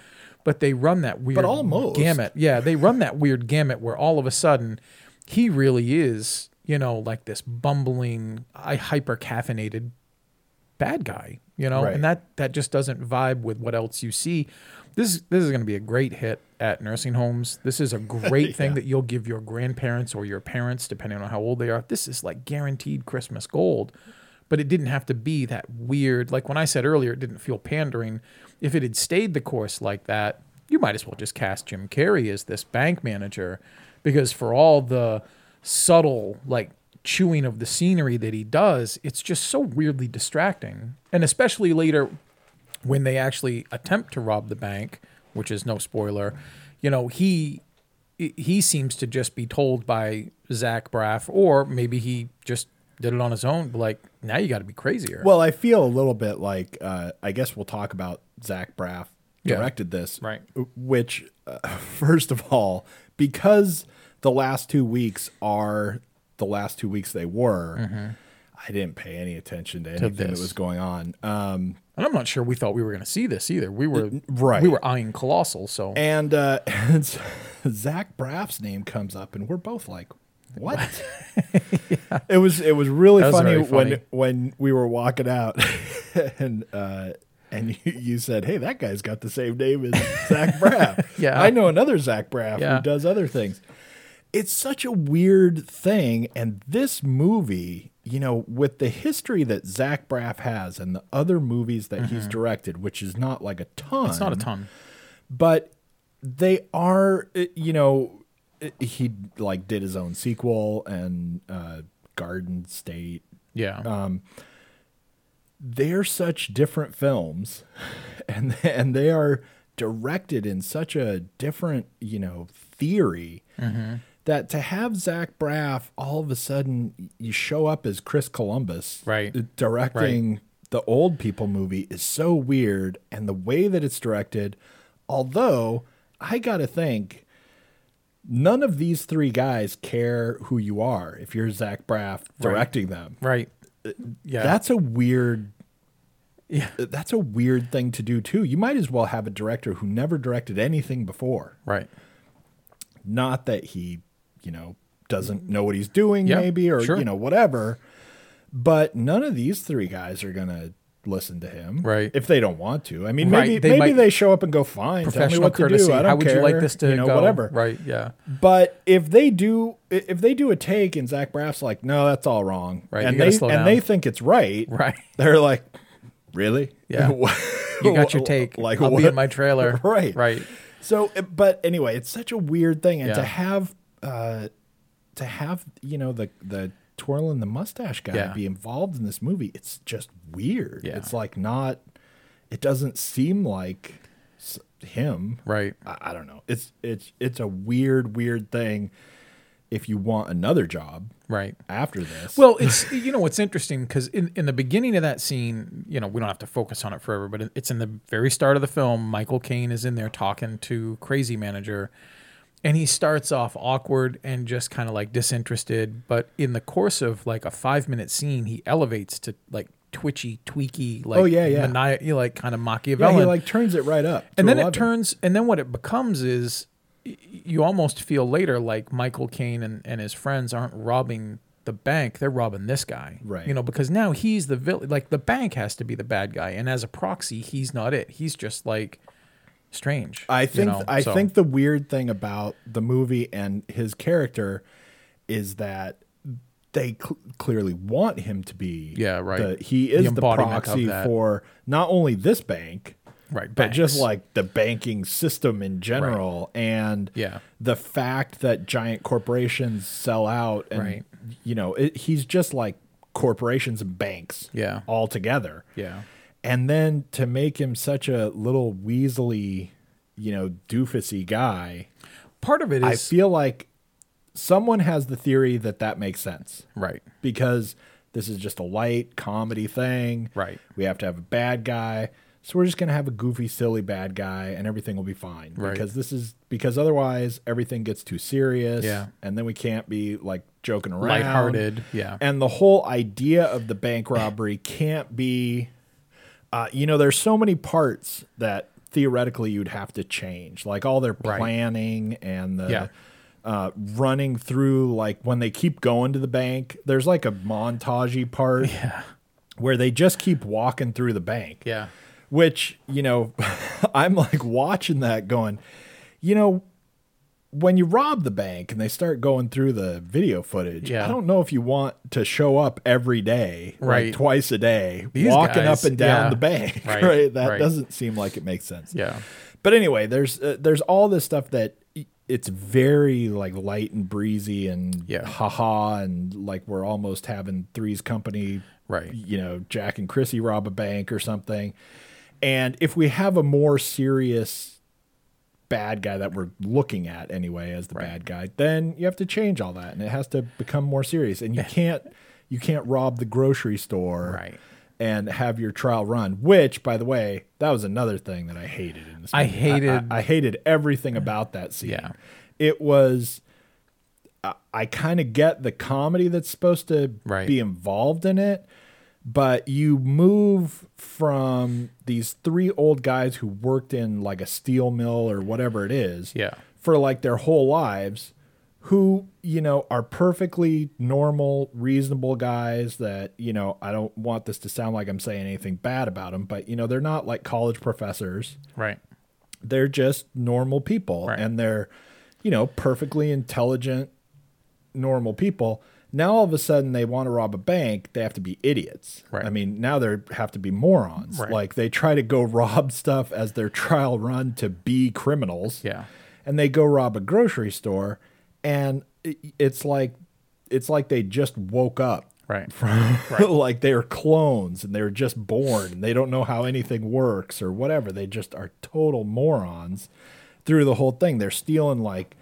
but they run that weird almost. gamut. Yeah, they run that weird gamut where all of a sudden he really is. You know, like this bumbling, I hyper caffeinated bad guy, you know, Right. and that that just doesn't vibe with what else you see. This this is going to be a great hit at nursing homes. This is a [laughs] great thing Yeah. that you'll give your grandparents or your parents, depending on how old they are. This is like guaranteed Christmas gold. But it didn't have to be that weird. Like when I said earlier, it didn't feel pandering. If it had stayed the course like that, you might as well just cast Jim Carrey as this bank manager, because for all the subtle like chewing of the scenery that he does, it's just so weirdly distracting. And especially later when they actually attempt to rob the bank, which is no spoiler, you know, he he seems to just be told by Zach Braff, or maybe he just did it on his own. Like, now you got to be crazier. Well, I feel a little bit like uh, I guess we'll talk about Zach Braff Yeah. directed this, Right. Which, uh, [laughs] first of all, because the last two weeks are the last two weeks they were, I didn't pay any attention to anything that Mm-hmm. was going on. Um, and I'm not sure we thought we were going to see this either. We were right. We were eyeing colossal. So and uh, [laughs] and Zach Braff's name comes up, and we're both like, "What?" [laughs] It was it was really funny, funny. when when we were walking out, [laughs] and uh, and you, you said, "Hey, that guy's got the same name as Zach [laughs] Braff." Yeah. I know another Zach Braff Yeah. who does other things. It's such a weird thing, and this movie, you know, with the history that Zach Braff has and the other movies that he's directed, which is not like a ton Mm-hmm. it's not a ton. but they are uh, you know he like did his own sequel and uh garden state Yeah. Um, they're such different films [laughs] and and they are directed in such a different you know theory Mm-hmm. that to have Zach Braff all of a sudden you show up as Chris Columbus Right. uh, directing the old people movie is so weird and the way that it's directed although I got to think none of these three guys care who you are if you're Zach Braff directing them right. Yeah. that's a weird yeah. that's a weird thing to do too. You might as well have a director who never directed anything before. Right. Not that he, you know, doesn't know what he's doing Yeah, maybe or sure. you know whatever. But none of these three guys are going to listen to him Right. if they don't want to. I mean Right, maybe they maybe they show up and go fine, tell me Professional what to courtesy. do. I don't How would you like this to you know, go? whatever. Right. Yeah. But if they do, if they do a take and Zach Braff's like, no, that's all wrong, Right, and they and down. they think it's right, Right. [laughs] They're like, really? Yeah. [laughs] You got your take. Like I'll what? be in my trailer. [laughs] Right. Right. So, but anyway, it's such a weird thing, and to have, uh, to have you know the the twirling the mustache guy Yeah. be involved in this movie, it's just weird. Yeah. It's like not. It doesn't seem like him. Right. I, I don't know. It's it's it's a weird weird thing if you want another job Right. after this. Well, it's [laughs] you know what's interesting because in, in the beginning of that scene, you know, we don't have to focus on it forever, but it's in the very start of the film. Michael Caine is in there talking to Crazy Manager, and he starts off awkward and just kind of like disinterested. But in the course of like a five minute scene, he elevates to like twitchy, tweaky, like Oh, yeah, yeah. mani- you know, like kind of yeah, Machiavellian he like turns it right up. and then it turns and then what it becomes is you almost feel later like michael caine and, and his friends aren't robbing the bank they're robbing this guy Right. you know because now he's the villain like the bank has to be the bad guy and as a proxy he's not it he's just like strange I you think know? I So, think the weird thing about the movie and his character is that they cl- clearly want him to be. Yeah, right. the- he is the, of proxy for not only this bank, right but just like the banking system in general, and Yeah. the fact that giant corporations sell out, and Right. you know, it, he's just like corporations and banks, Yeah. all together yeah and then to make him such a little weaselly, you know, doofusy guy, part of it I feel like someone has the theory that that makes sense right because this is just a light comedy thing. Right. We have to have a bad guy. So we're just going to have a goofy, silly bad guy and everything will be fine. Right. Because this is because otherwise everything gets too serious. Yeah. And then we can't be like joking around. lighthearted yeah And the whole idea of the bank robbery can't be, uh, you know, there's so many parts that theoretically you'd have to change, like all their Right. planning and the Yeah. uh, running through, like when they keep going to the bank. There's like a montagey part [laughs] yeah where they just keep walking through the bank, yeah which you know, [laughs] I'm like watching that, going, you know. When you rob the bank and they start going through the video footage, Yeah. I don't know if you want to show up every day, Right. like twice a day, These walking guys, up and down yeah. the bank. [laughs] Right, Right, That right. doesn't seem like it makes sense. yeah But anyway, there's uh, there's all this stuff that it's very like light and breezy and Yeah. haha and like we're almost having Three's Company, Right. You know, Jack and Chrissy rob a bank or something. And if we have a more serious bad guy that we're looking at anyway as the Right. bad guy, then you have to change all that and it has to become more serious. And you [laughs] can't you can't rob the grocery store Right. and have your trial run. Which, by the way, that was another thing that I hated in this. I movie. hated- I, I hated everything about that scene. Yeah. it was. I, I kind of get the comedy that's supposed to Right. be involved in it, but you move from these three old guys who worked in like a steel mill or whatever it is, Yeah. for like their whole lives who you know are perfectly normal reasonable guys that you know i don't want this to sound like i'm saying anything bad about them but you know they're not like college professors right they're just normal people Right. and they're you know perfectly intelligent normal people now all of a sudden they want to rob a bank they have to be idiots. Right. i mean now they have to be morons. Right. like they try to go [laughs] rob stuff as their trial run to be criminals. Yeah. And they go rob a grocery store and it's like it's like they just woke up right. [laughs] from like they're clones and they're just born and they don't know how anything works or whatever. They just are total morons through the whole thing. They're stealing like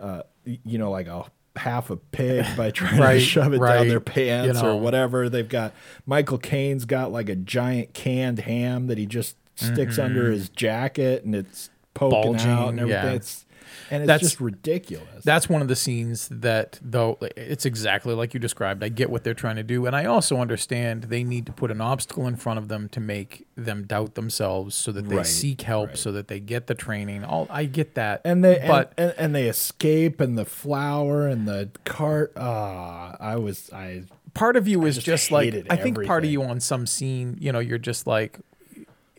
uh you know like a half a pig by [laughs] trying to shove it down their pants you know. or whatever they've got michael caine's got like a giant canned ham that he just sticks under his jacket and it's poking out and Mm-hmm. Everything yeah. it's and it's That's- just ridiculous That's one of the scenes that, though, it's exactly like you described. I get what they're trying to do. And I also understand they need to put an obstacle in front of them to make them doubt themselves so that they Right, seek help, right. so that they get the training. All I get that. and they but and, and, and they escape and the flower and the cart ah i was i part of you is just just, like, hated I think part of you on some scene, you know, you're just like,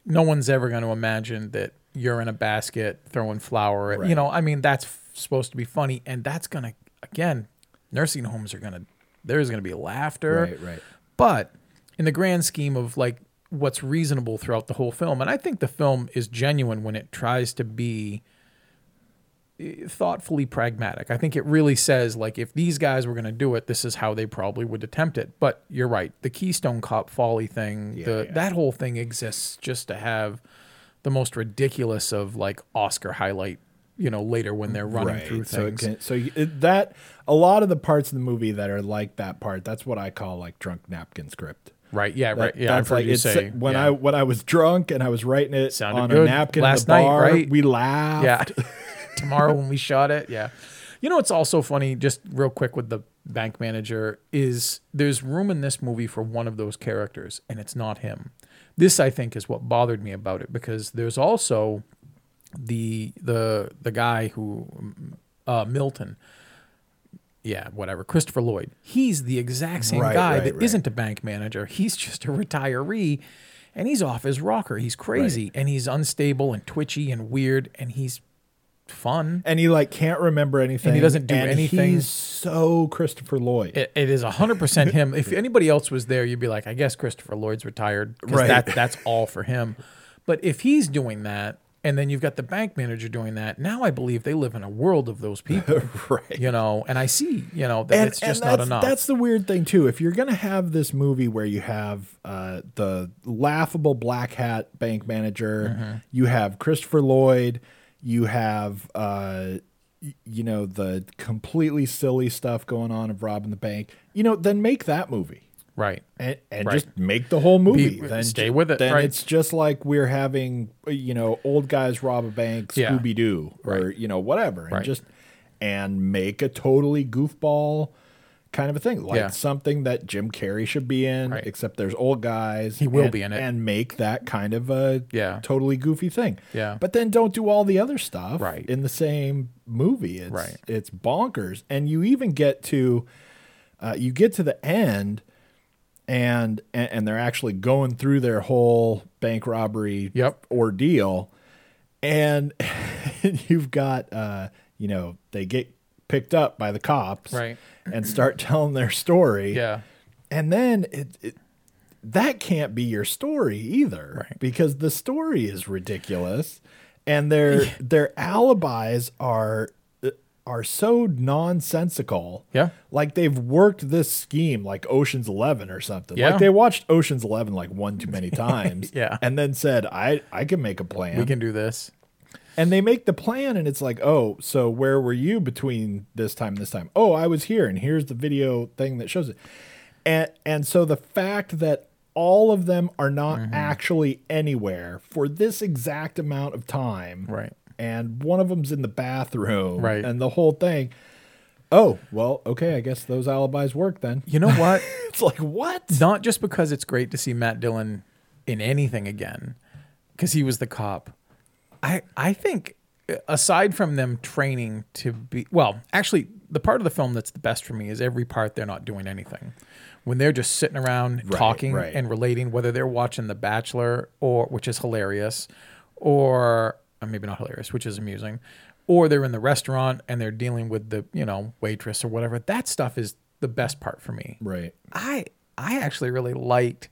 no one's ever going to imagine that you're in a basket throwing flour at, Right. you know, I mean, that's f- supposed to be funny. And that's going to, again, nursing homes are going to, there's going to be laughter. right right But in the grand scheme of like what's reasonable throughout the whole film, and I think the film is genuine when it tries to be eh, thoughtfully pragmatic. I think it really says like if these guys were going to do it, this is how they probably would attempt it. But you're right, the Keystone Cop folly thing, the yeah. that whole thing exists just to have the most ridiculous of like Oscar highlight you know, later when they're running through So, it things. can, so it, that a lot of the parts of the movie that are like that part, that's what I call like drunk napkin script. right? Yeah, That- right. Yeah, I've that's heard like you it's say when yeah. I when I was drunk and I was writing it Sounded on good. a napkin Last night, bar. right? We laughed. Yeah. [laughs] Tomorrow when we shot it. Yeah. You know, it's also funny, just real quick with the bank manager, is there's room in this movie for one of those characters, and it's not him. This, I think, is what bothered me about it because there's also the the the guy who uh, Milton. Yeah, whatever. Christopher Lloyd. He's the exact same Right, guy right, that right. not a bank manager. He's just a retiree and he's off his rocker. He's crazy and he's unstable and twitchy and weird and he's fun. And he like can't remember anything. And he doesn't do and anything. He's so Christopher Lloyd. It, it is 100% him. If anybody else was there, you'd be like, I guess Christopher Lloyd's retired. Right. That, that's all for him. But if he's doing that, and then you've got the bank manager doing that, now I believe they live in a world of those people. [laughs] right. You know, and I see, you know, that and, it's just not enough. That's the weird thing too. If you're gonna have this movie where you have uh, the laughable black hat bank manager, Mm-hmm. you have Christopher Lloyd, you have uh, you know the completely silly stuff going on of robbing the bank. You know, then make that movie. right. And, and Right. just make the whole movie. Be- then stay with it, Then right. it's just like we're having, uh, you know, old guys rob a bank, Yeah. Scooby Doo, or Right. you know, whatever, and just and make a totally goofball kind of a thing, like Yeah. something that Jim Carrey should be in, Right. except there's old guys. He will and- be in it. and make that kind of a Yeah. totally goofy thing. Yeah. but then don't do all the other stuff Right. in the same movie. It's, Right. It's bonkers, and you even get to, uh, you get to the end and, and and they're actually going through their whole bank robbery Yep. ordeal and [laughs] you've got uh you know they get picked up by the cops Right. and start [laughs] telling their story Yeah. and then it, it that can't be your story either Right. because the story is ridiculous and their their alibis are uh, are so nonsensical Yeah. like they've worked this scheme like Ocean's 11 or something Yeah. like they watched Ocean's 11 like one too many [laughs] times Yeah. and then said I I can make a plan We can do this. And they make the plan and it's like oh so where were you between this time and this time oh i was here and here's the video thing that shows it and and so the fact that all of them are not Mm-hmm. actually anywhere for this exact amount of time Right. and one of them's in the bathroom [laughs] Right. and the whole thing oh well okay i guess those alibis work then You know what? [laughs] it's like what Not just because it's great to see Matt Dillon in anything again, because he was the cop. I I think uh, aside from them training to be well, actually the part of the film that's the best for me is every part they're not doing anything. When they're just sitting around Right, talking right. and relating, whether they're watching The Bachelor or which is hilarious, or, or maybe not hilarious, which is amusing, or they're in the restaurant and they're dealing with the you know waitress or whatever. That stuff is the best part for me. right I I actually really liked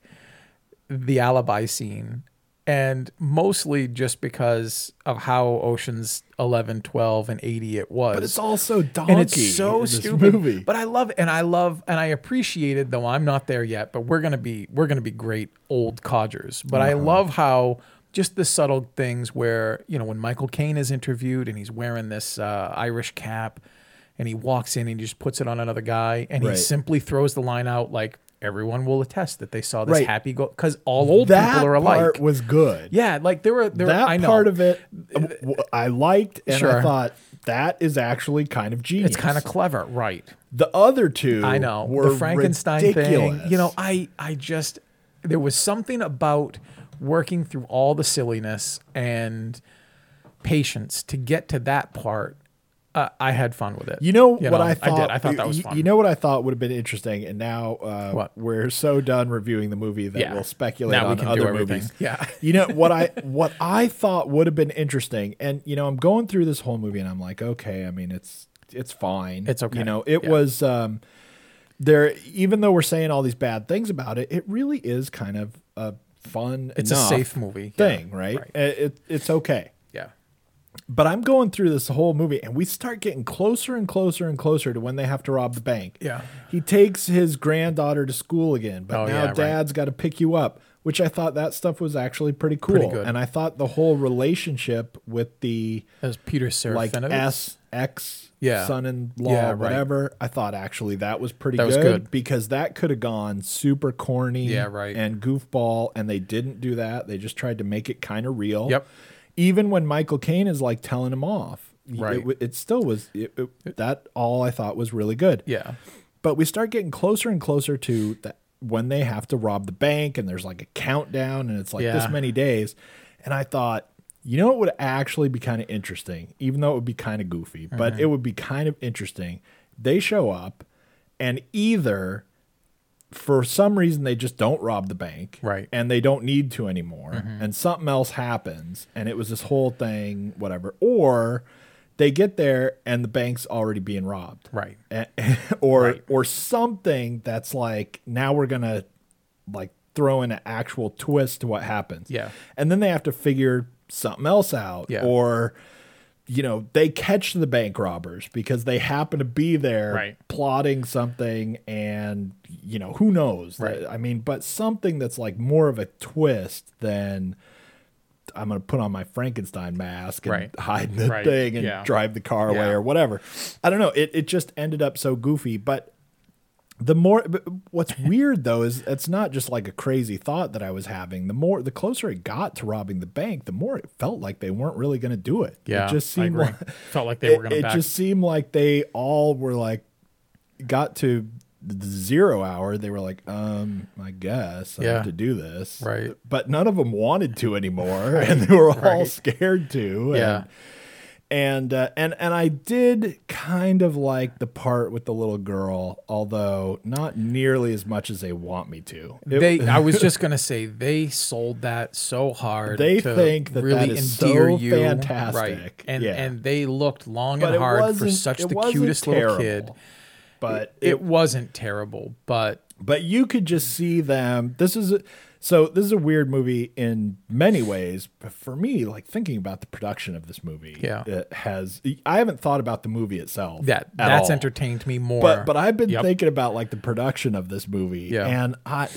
the alibi scene and mostly just because of how Oceans 11, 12 and 80 it was. but it's also donkey and it's so stupid. movie. But I love and I love and I appreciated though I'm not there yet, but we're going to be we're going to be great old codgers. But I Uh-huh. love how just the subtle things where, you know, when Michael Caine is interviewed and he's wearing this uh, Irish cap and he walks in and he just puts it on another guy and Right. he simply throws the line out like everyone will attest that they saw this Right. happy go because all old that people are alike. part was good yeah, like there were there that I know. part of it uh, w- I liked, and I thought that is actually kind of genius. it's kind of clever, right? the other two. I know were the Frankenstein ridiculous. thing. You know, I I just there was something about working through all the silliness and patience to get to that part. Uh, I had fun with it. You know what I thought? did. I thought that was fun. You know what I thought would have been interesting, and now uh, we're so done reviewing the movie that Yeah. we'll speculate Now we on can other movies. [laughs] Yeah. you know what I what I thought would have been interesting, and you know I'm going through this whole movie, and I'm like, okay, I mean it's it's fine. It's okay. You know, it Yeah. was um, there. Even though we're saying all these bad things about it, it really is kind of a fun. It's a safe movie Yeah. thing, right? Right. It, it, it's okay. But I'm going through this whole movie, and we start getting closer and closer and closer to when they have to rob the bank. Yeah. He takes his granddaughter to school again, but Oh, now yeah, right. dad's got to pick you up. which I thought that stuff was actually pretty cool. Pretty. And I thought the whole relationship with the As Peter like Serafinowicz. S X Yeah. son-in-law, Yeah, right. whatever. I thought actually that was pretty That was good, good. because that could have gone super corny, Yeah, right. and goofball, and they didn't do that. They just tried to make it kind of real. Yep. Even when Michael Caine is like telling him off, Right. It, it still was it, it- that all I thought was really good. Yeah. But we start getting closer and closer to that when they have to rob the bank and there's like a countdown and it's like this many days. And I thought, you know, it would actually be kind of interesting, even though it would be kind of goofy, Mm-hmm. but it would be kind of interesting. They show up and either for some reason they just don't rob the bank Right. and they don't need to anymore Mm-hmm. and something else happens and it was this whole thing whatever or they get there and the bank's already being robbed Right. a- [laughs] or Right. or something that's like now we're gonna like throw in an actual twist to what happens. Yeah. and then they have to figure something else out. Yeah. or you know they catch the bank robbers because they happen to be there Right. plotting something, and you know who knows. Right. I mean, but something that's like more of a twist than. I'm gonna put on my Frankenstein mask and Right. hide the thing and Yeah. drive the car away Yeah. or whatever. I don't know. It it just ended up so goofy. But the more, what's weird though is it's not just like a crazy thought that I was having. The more, the closer it got to robbing the bank, the more it felt like they weren't really going to do it. Yeah. it just seemed like [laughs] Felt like they were going to it back. just seemed like they all were like got to the zero hour. They were like, um, I guess I Yeah. have to do this, Right. But none of them wanted to anymore, [laughs] and they were all Right. scared to. Yeah. and, and uh, and and I did kind of like the part with the little girl, although not nearly as much as they want me to. It- they I was just [laughs] gonna say they sold that so hard. They to think that really that is endear so you, fantastic. right? And Yeah. and they looked long but and hard for such the cutest little kid. terrible. But It wasn't terrible, but but you could just see them this is a, so this is a weird movie in many ways but for me like thinking about the production of this movie Yeah. it has i haven't thought about the movie itself that at that's all. entertained me more. but but i've been Yep. thinking about like the production of this movie Yeah. and i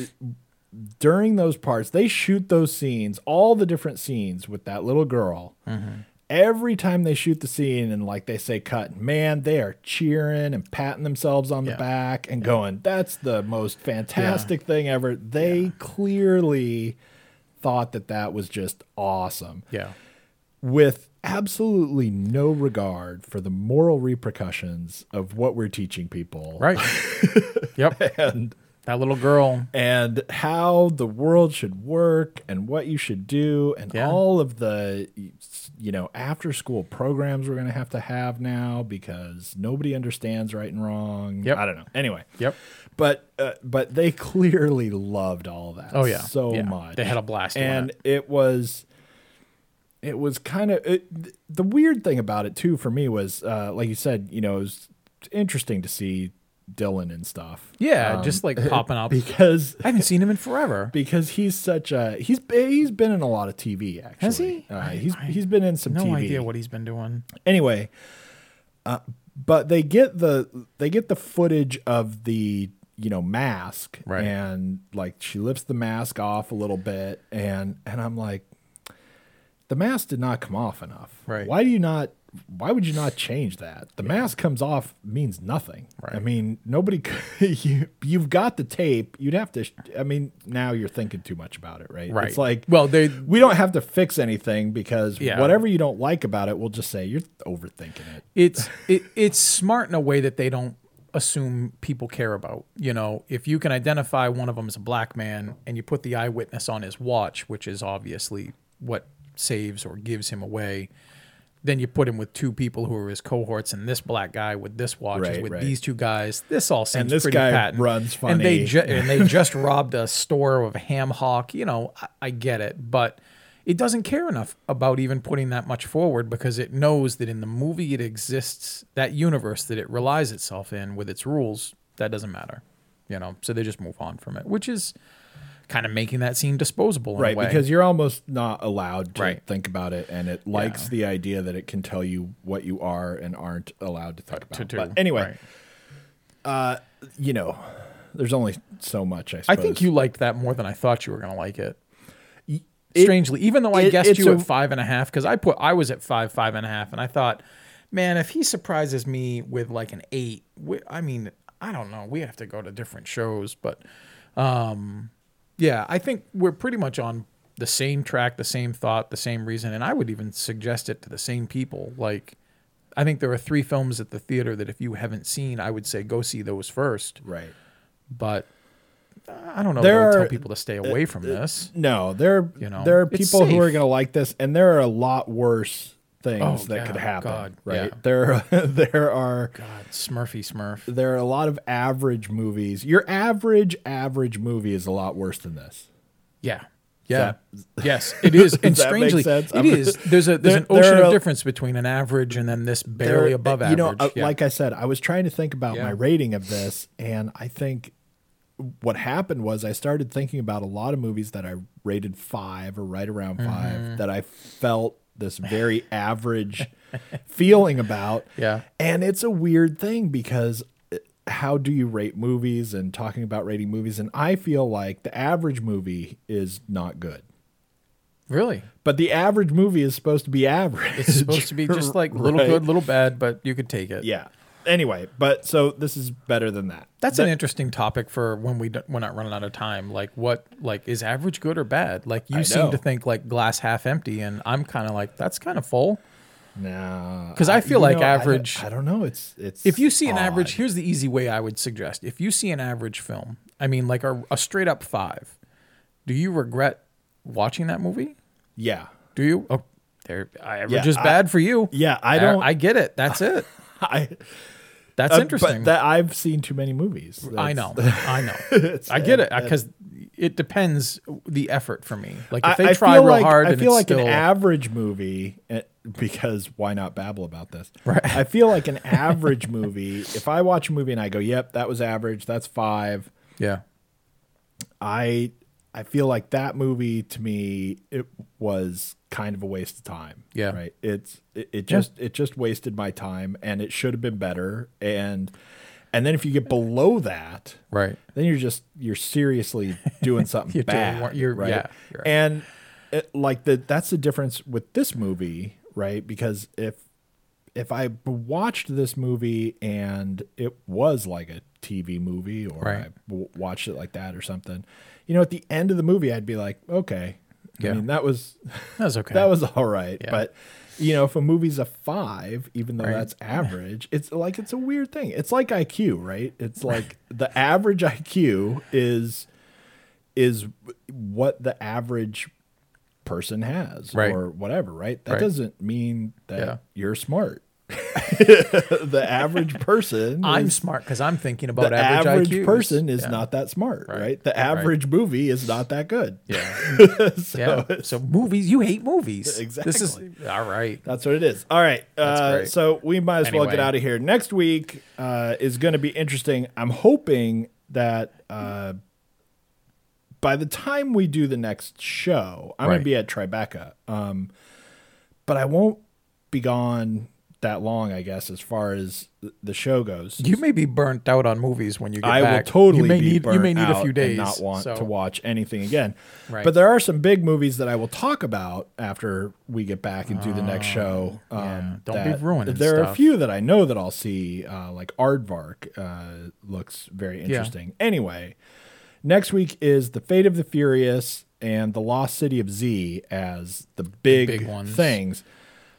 during those parts they shoot those scenes all the different scenes with that little girl Mm-hmm. Every time they shoot the scene and like they say cut man they are cheering and patting themselves on the Yeah. back and going that's the most fantastic thing ever. They clearly thought that that was just awesome. Yeah, with absolutely no regard for the moral repercussions of what we're teaching people. Right. [laughs] yep, and that little girl. and how the world should work and what you should do and Yeah. all of the you know after school programs we're going to have to have now because nobody understands right and wrong Yep. i don't know anyway Yep. but uh, but they clearly loved all that Oh, yeah. so Yeah. much They had a blast and it. was it was kind of it, the weird thing about it too for me was uh, like you said you know it was interesting to see Dillon and stuff Yeah, Um, just like [laughs] popping up. because I haven't seen him in forever. [laughs] because he's such a he's he's been in a lot of TV actually. Has he? Uh, I- he's I- he's been in some TV. No TV. idea what he's been doing. Anyway, uh, but they get the they get the footage of the you know mask Right. and like she lifts the mask off a little bit and and I'm like the mask did not come off enough. Right. Why do you not why would you not change that? The mask comes off means nothing. Right. I mean, nobody. [laughs] you you've got the tape. You'd have to I mean, now you're thinking too much about it, right? Right. It's like well, they we don't have to fix anything because Yeah. whatever you don't like about it, we'll just say you're overthinking it. it's it, it's smart in a way that they don't assume people care about. You know, if you can identify one of them as a black man and you put the eyewitness on his watch, which is obviously what saves or gives him away, then you put him with two people who are his cohorts, and this black guy with this watch Right, with right. these two guys. This all seems this pretty guy patent. runs and they funny. ju- and they [laughs] just robbed a store of ham hock. You know, I, I get it, but it doesn't care enough about even putting that much forward because it knows that in the movie it exists, that universe that it relies itself in with its rules, that doesn't matter. You know, so they just move on from it, which is kind of making that scene disposable in Right, a way. because you're almost not allowed to Right. think about it, and it likes Yeah. the idea that it can tell you what you are and aren't allowed to think to about. do. But anyway, Right. uh, you know, there's only so much. I I think you liked that more than I thought you were going to like it. it- Strangely, even though I it- guessed you a- at five and a half, because I put I was at five, five and a half, and I thought, man, if he surprises me with like an eight, we, I mean, I don't know, we have to go to different shows, but um, yeah, I think we're pretty much on the same track, the same thought, the same reason, and I would even suggest it to the same people. Like, I think there are three films at the theater that if you haven't seen, I would say go see those first. right. But uh, I don't know. There There I would are- tell people to stay away from this. No, there You know, there are people who are going to like this, and there are a lot worse things Oh, that yeah, could happen. God, right? yeah. There [laughs] there are God, Smurfy Smurf. there are a lot of average movies. Your average average movie is a lot worse than this. Yeah. Yeah. that- [laughs] yes, it is. And Does that make strangely, it I'm- is. There's a there's There- an ocean there of difference between an average and then this barely There- above you know, uh, yeah. like I said, I was trying to think about Yeah. my rating of this, and I think what happened was I started thinking about a lot of movies that I rated five or right around 5 Mm-hmm. that I felt this very average feeling about. [laughs] Yeah. And it's a weird thing because uh, how do you rate movies and talking about rating movies? And I feel like the average movie is not good. really, But the average movie is supposed to be average. it's supposed to be just [laughs] like little Right? good, little bad, but you could take it. Yeah. Anyway, but so this is better than that. That's That- an interesting topic for when we we're not running out of time. Like what, like is average good or bad? Like you I seem know. to think like glass half empty, and I'm kind of like that's kind of full. No, 'Cause I feel like know, average- I don't, know. It's it's. If you see an average, here's the easy way I would suggest. If you see an average film, I mean like a, a straight up five, do you regret watching that movie? yeah, Do you? Oh, there, average Yeah, is I- bad for you. yeah, I don't. I, get it. That's it. [laughs] I, That's uh, interesting. But that I've seen too many movies. I know. [laughs] I know. [laughs] I get it because it depends the effort for me. Like if I, they try real like hard, I feel like still, an average movie eh, because why not babble about this? [laughs] Right. I feel like an average movie. If I watch a movie and I go, "Yep, that was average. That's five. yeah, I I feel like that movie to me it was kind of a waste of time. Yeah. Right. It's it, it just it just wasted my time and it should have been better. And and then if you get below that, right. then you're just you're seriously doing [laughs] something You're bad. wor- you're- right? yeah, you're right. And it, like the that's the difference with this movie, right? Because if if I watched this movie and it was like a TV movie or Right. I w- watched it like that or something, you know, at the end of the movie, I'd be like, okay, Yeah. I mean, that was that was okay. [laughs] that was all right, Yeah. but you know, if a movie's a five, even though Right. that's [laughs] average, it's like it's a weird thing. It's like IQ, right? It's like the average IQ is is what the average person has Right. or whatever, right? That Right. doesn't mean that Yeah. you're smart. [laughs] the average person [laughs] I'm is- smart because I'm thinking about the average, average person is Yeah. not that smart, right? Right. The average movie is not that good. Yeah. [laughs] so yeah. So movies, you hate movies. This Exactly. is all right. That's what it is. All right. Uh, so we might as well get out of here. Next week uh, is going to be interesting. I'm hoping that uh, by the time we do the next show, I'm going to be at Tribeca. Um, but I won't be gone that long, I guess, as far as the show goes. You may be burnt out on movies when you get I back. will totally you may be need burnt you may need out a few days and not want so- to watch anything again. Right. But there are some big movies that I will talk about after we get back and do the next show. Um, Oh, yeah. Don't be ruining There are a few that I know that I'll see, uh, like Aardvark uh, looks very interesting. Anyway, next week is The Fate of the Furious and The Lost City of Z as the big, big ones. things.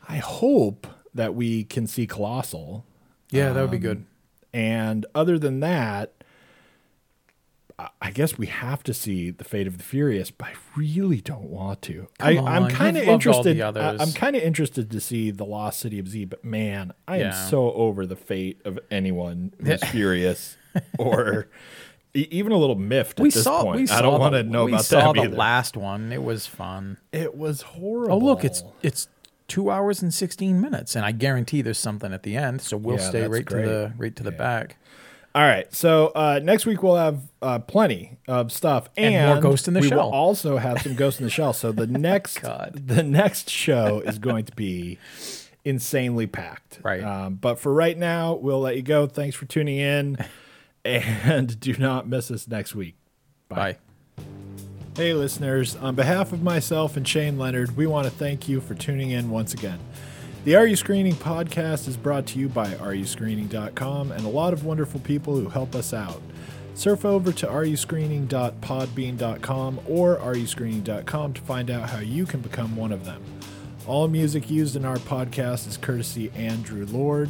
I hope that we can see Colossal. Yeah, that would be Um, good. And other than that, I- guess we have to see the Fate of the Furious, but I really don't want to. I, I'm kind of you've loved all the interested. I, I'm kind of interested to see the Lost City of Z, but man, I am so over the fate of anyone who's [laughs] furious or even a little miffed at We this saw. point. We I don't want to know we about saw them the either. last one. It was fun. it was horrible. Oh look, it's it's two hours and sixteen minutes, and I guarantee there's something at the end. So we'll Yeah, stay right great. to the right to the back. All right. So uh, next week we'll have uh, plenty of stuff and, And more Ghost in the we Shell. will also have some Ghost in the Shell. So the [laughs] next the next show is going to be insanely packed. Right. Um, but for right now, we'll let you go. Thanks for tuning in. And do not miss us next week. Bye. Hey, listeners. On behalf of myself and Shane Leonard, we want to thank you for tuning in once again. The Are You Screening podcast is brought to you by areyouscreening.com and a lot of wonderful people who help us out. Surf over to areyouscreening.podbean.com or areyouscreening.com to find out how you can become one of them. All music used in our podcast is courtesy Andrew Lord.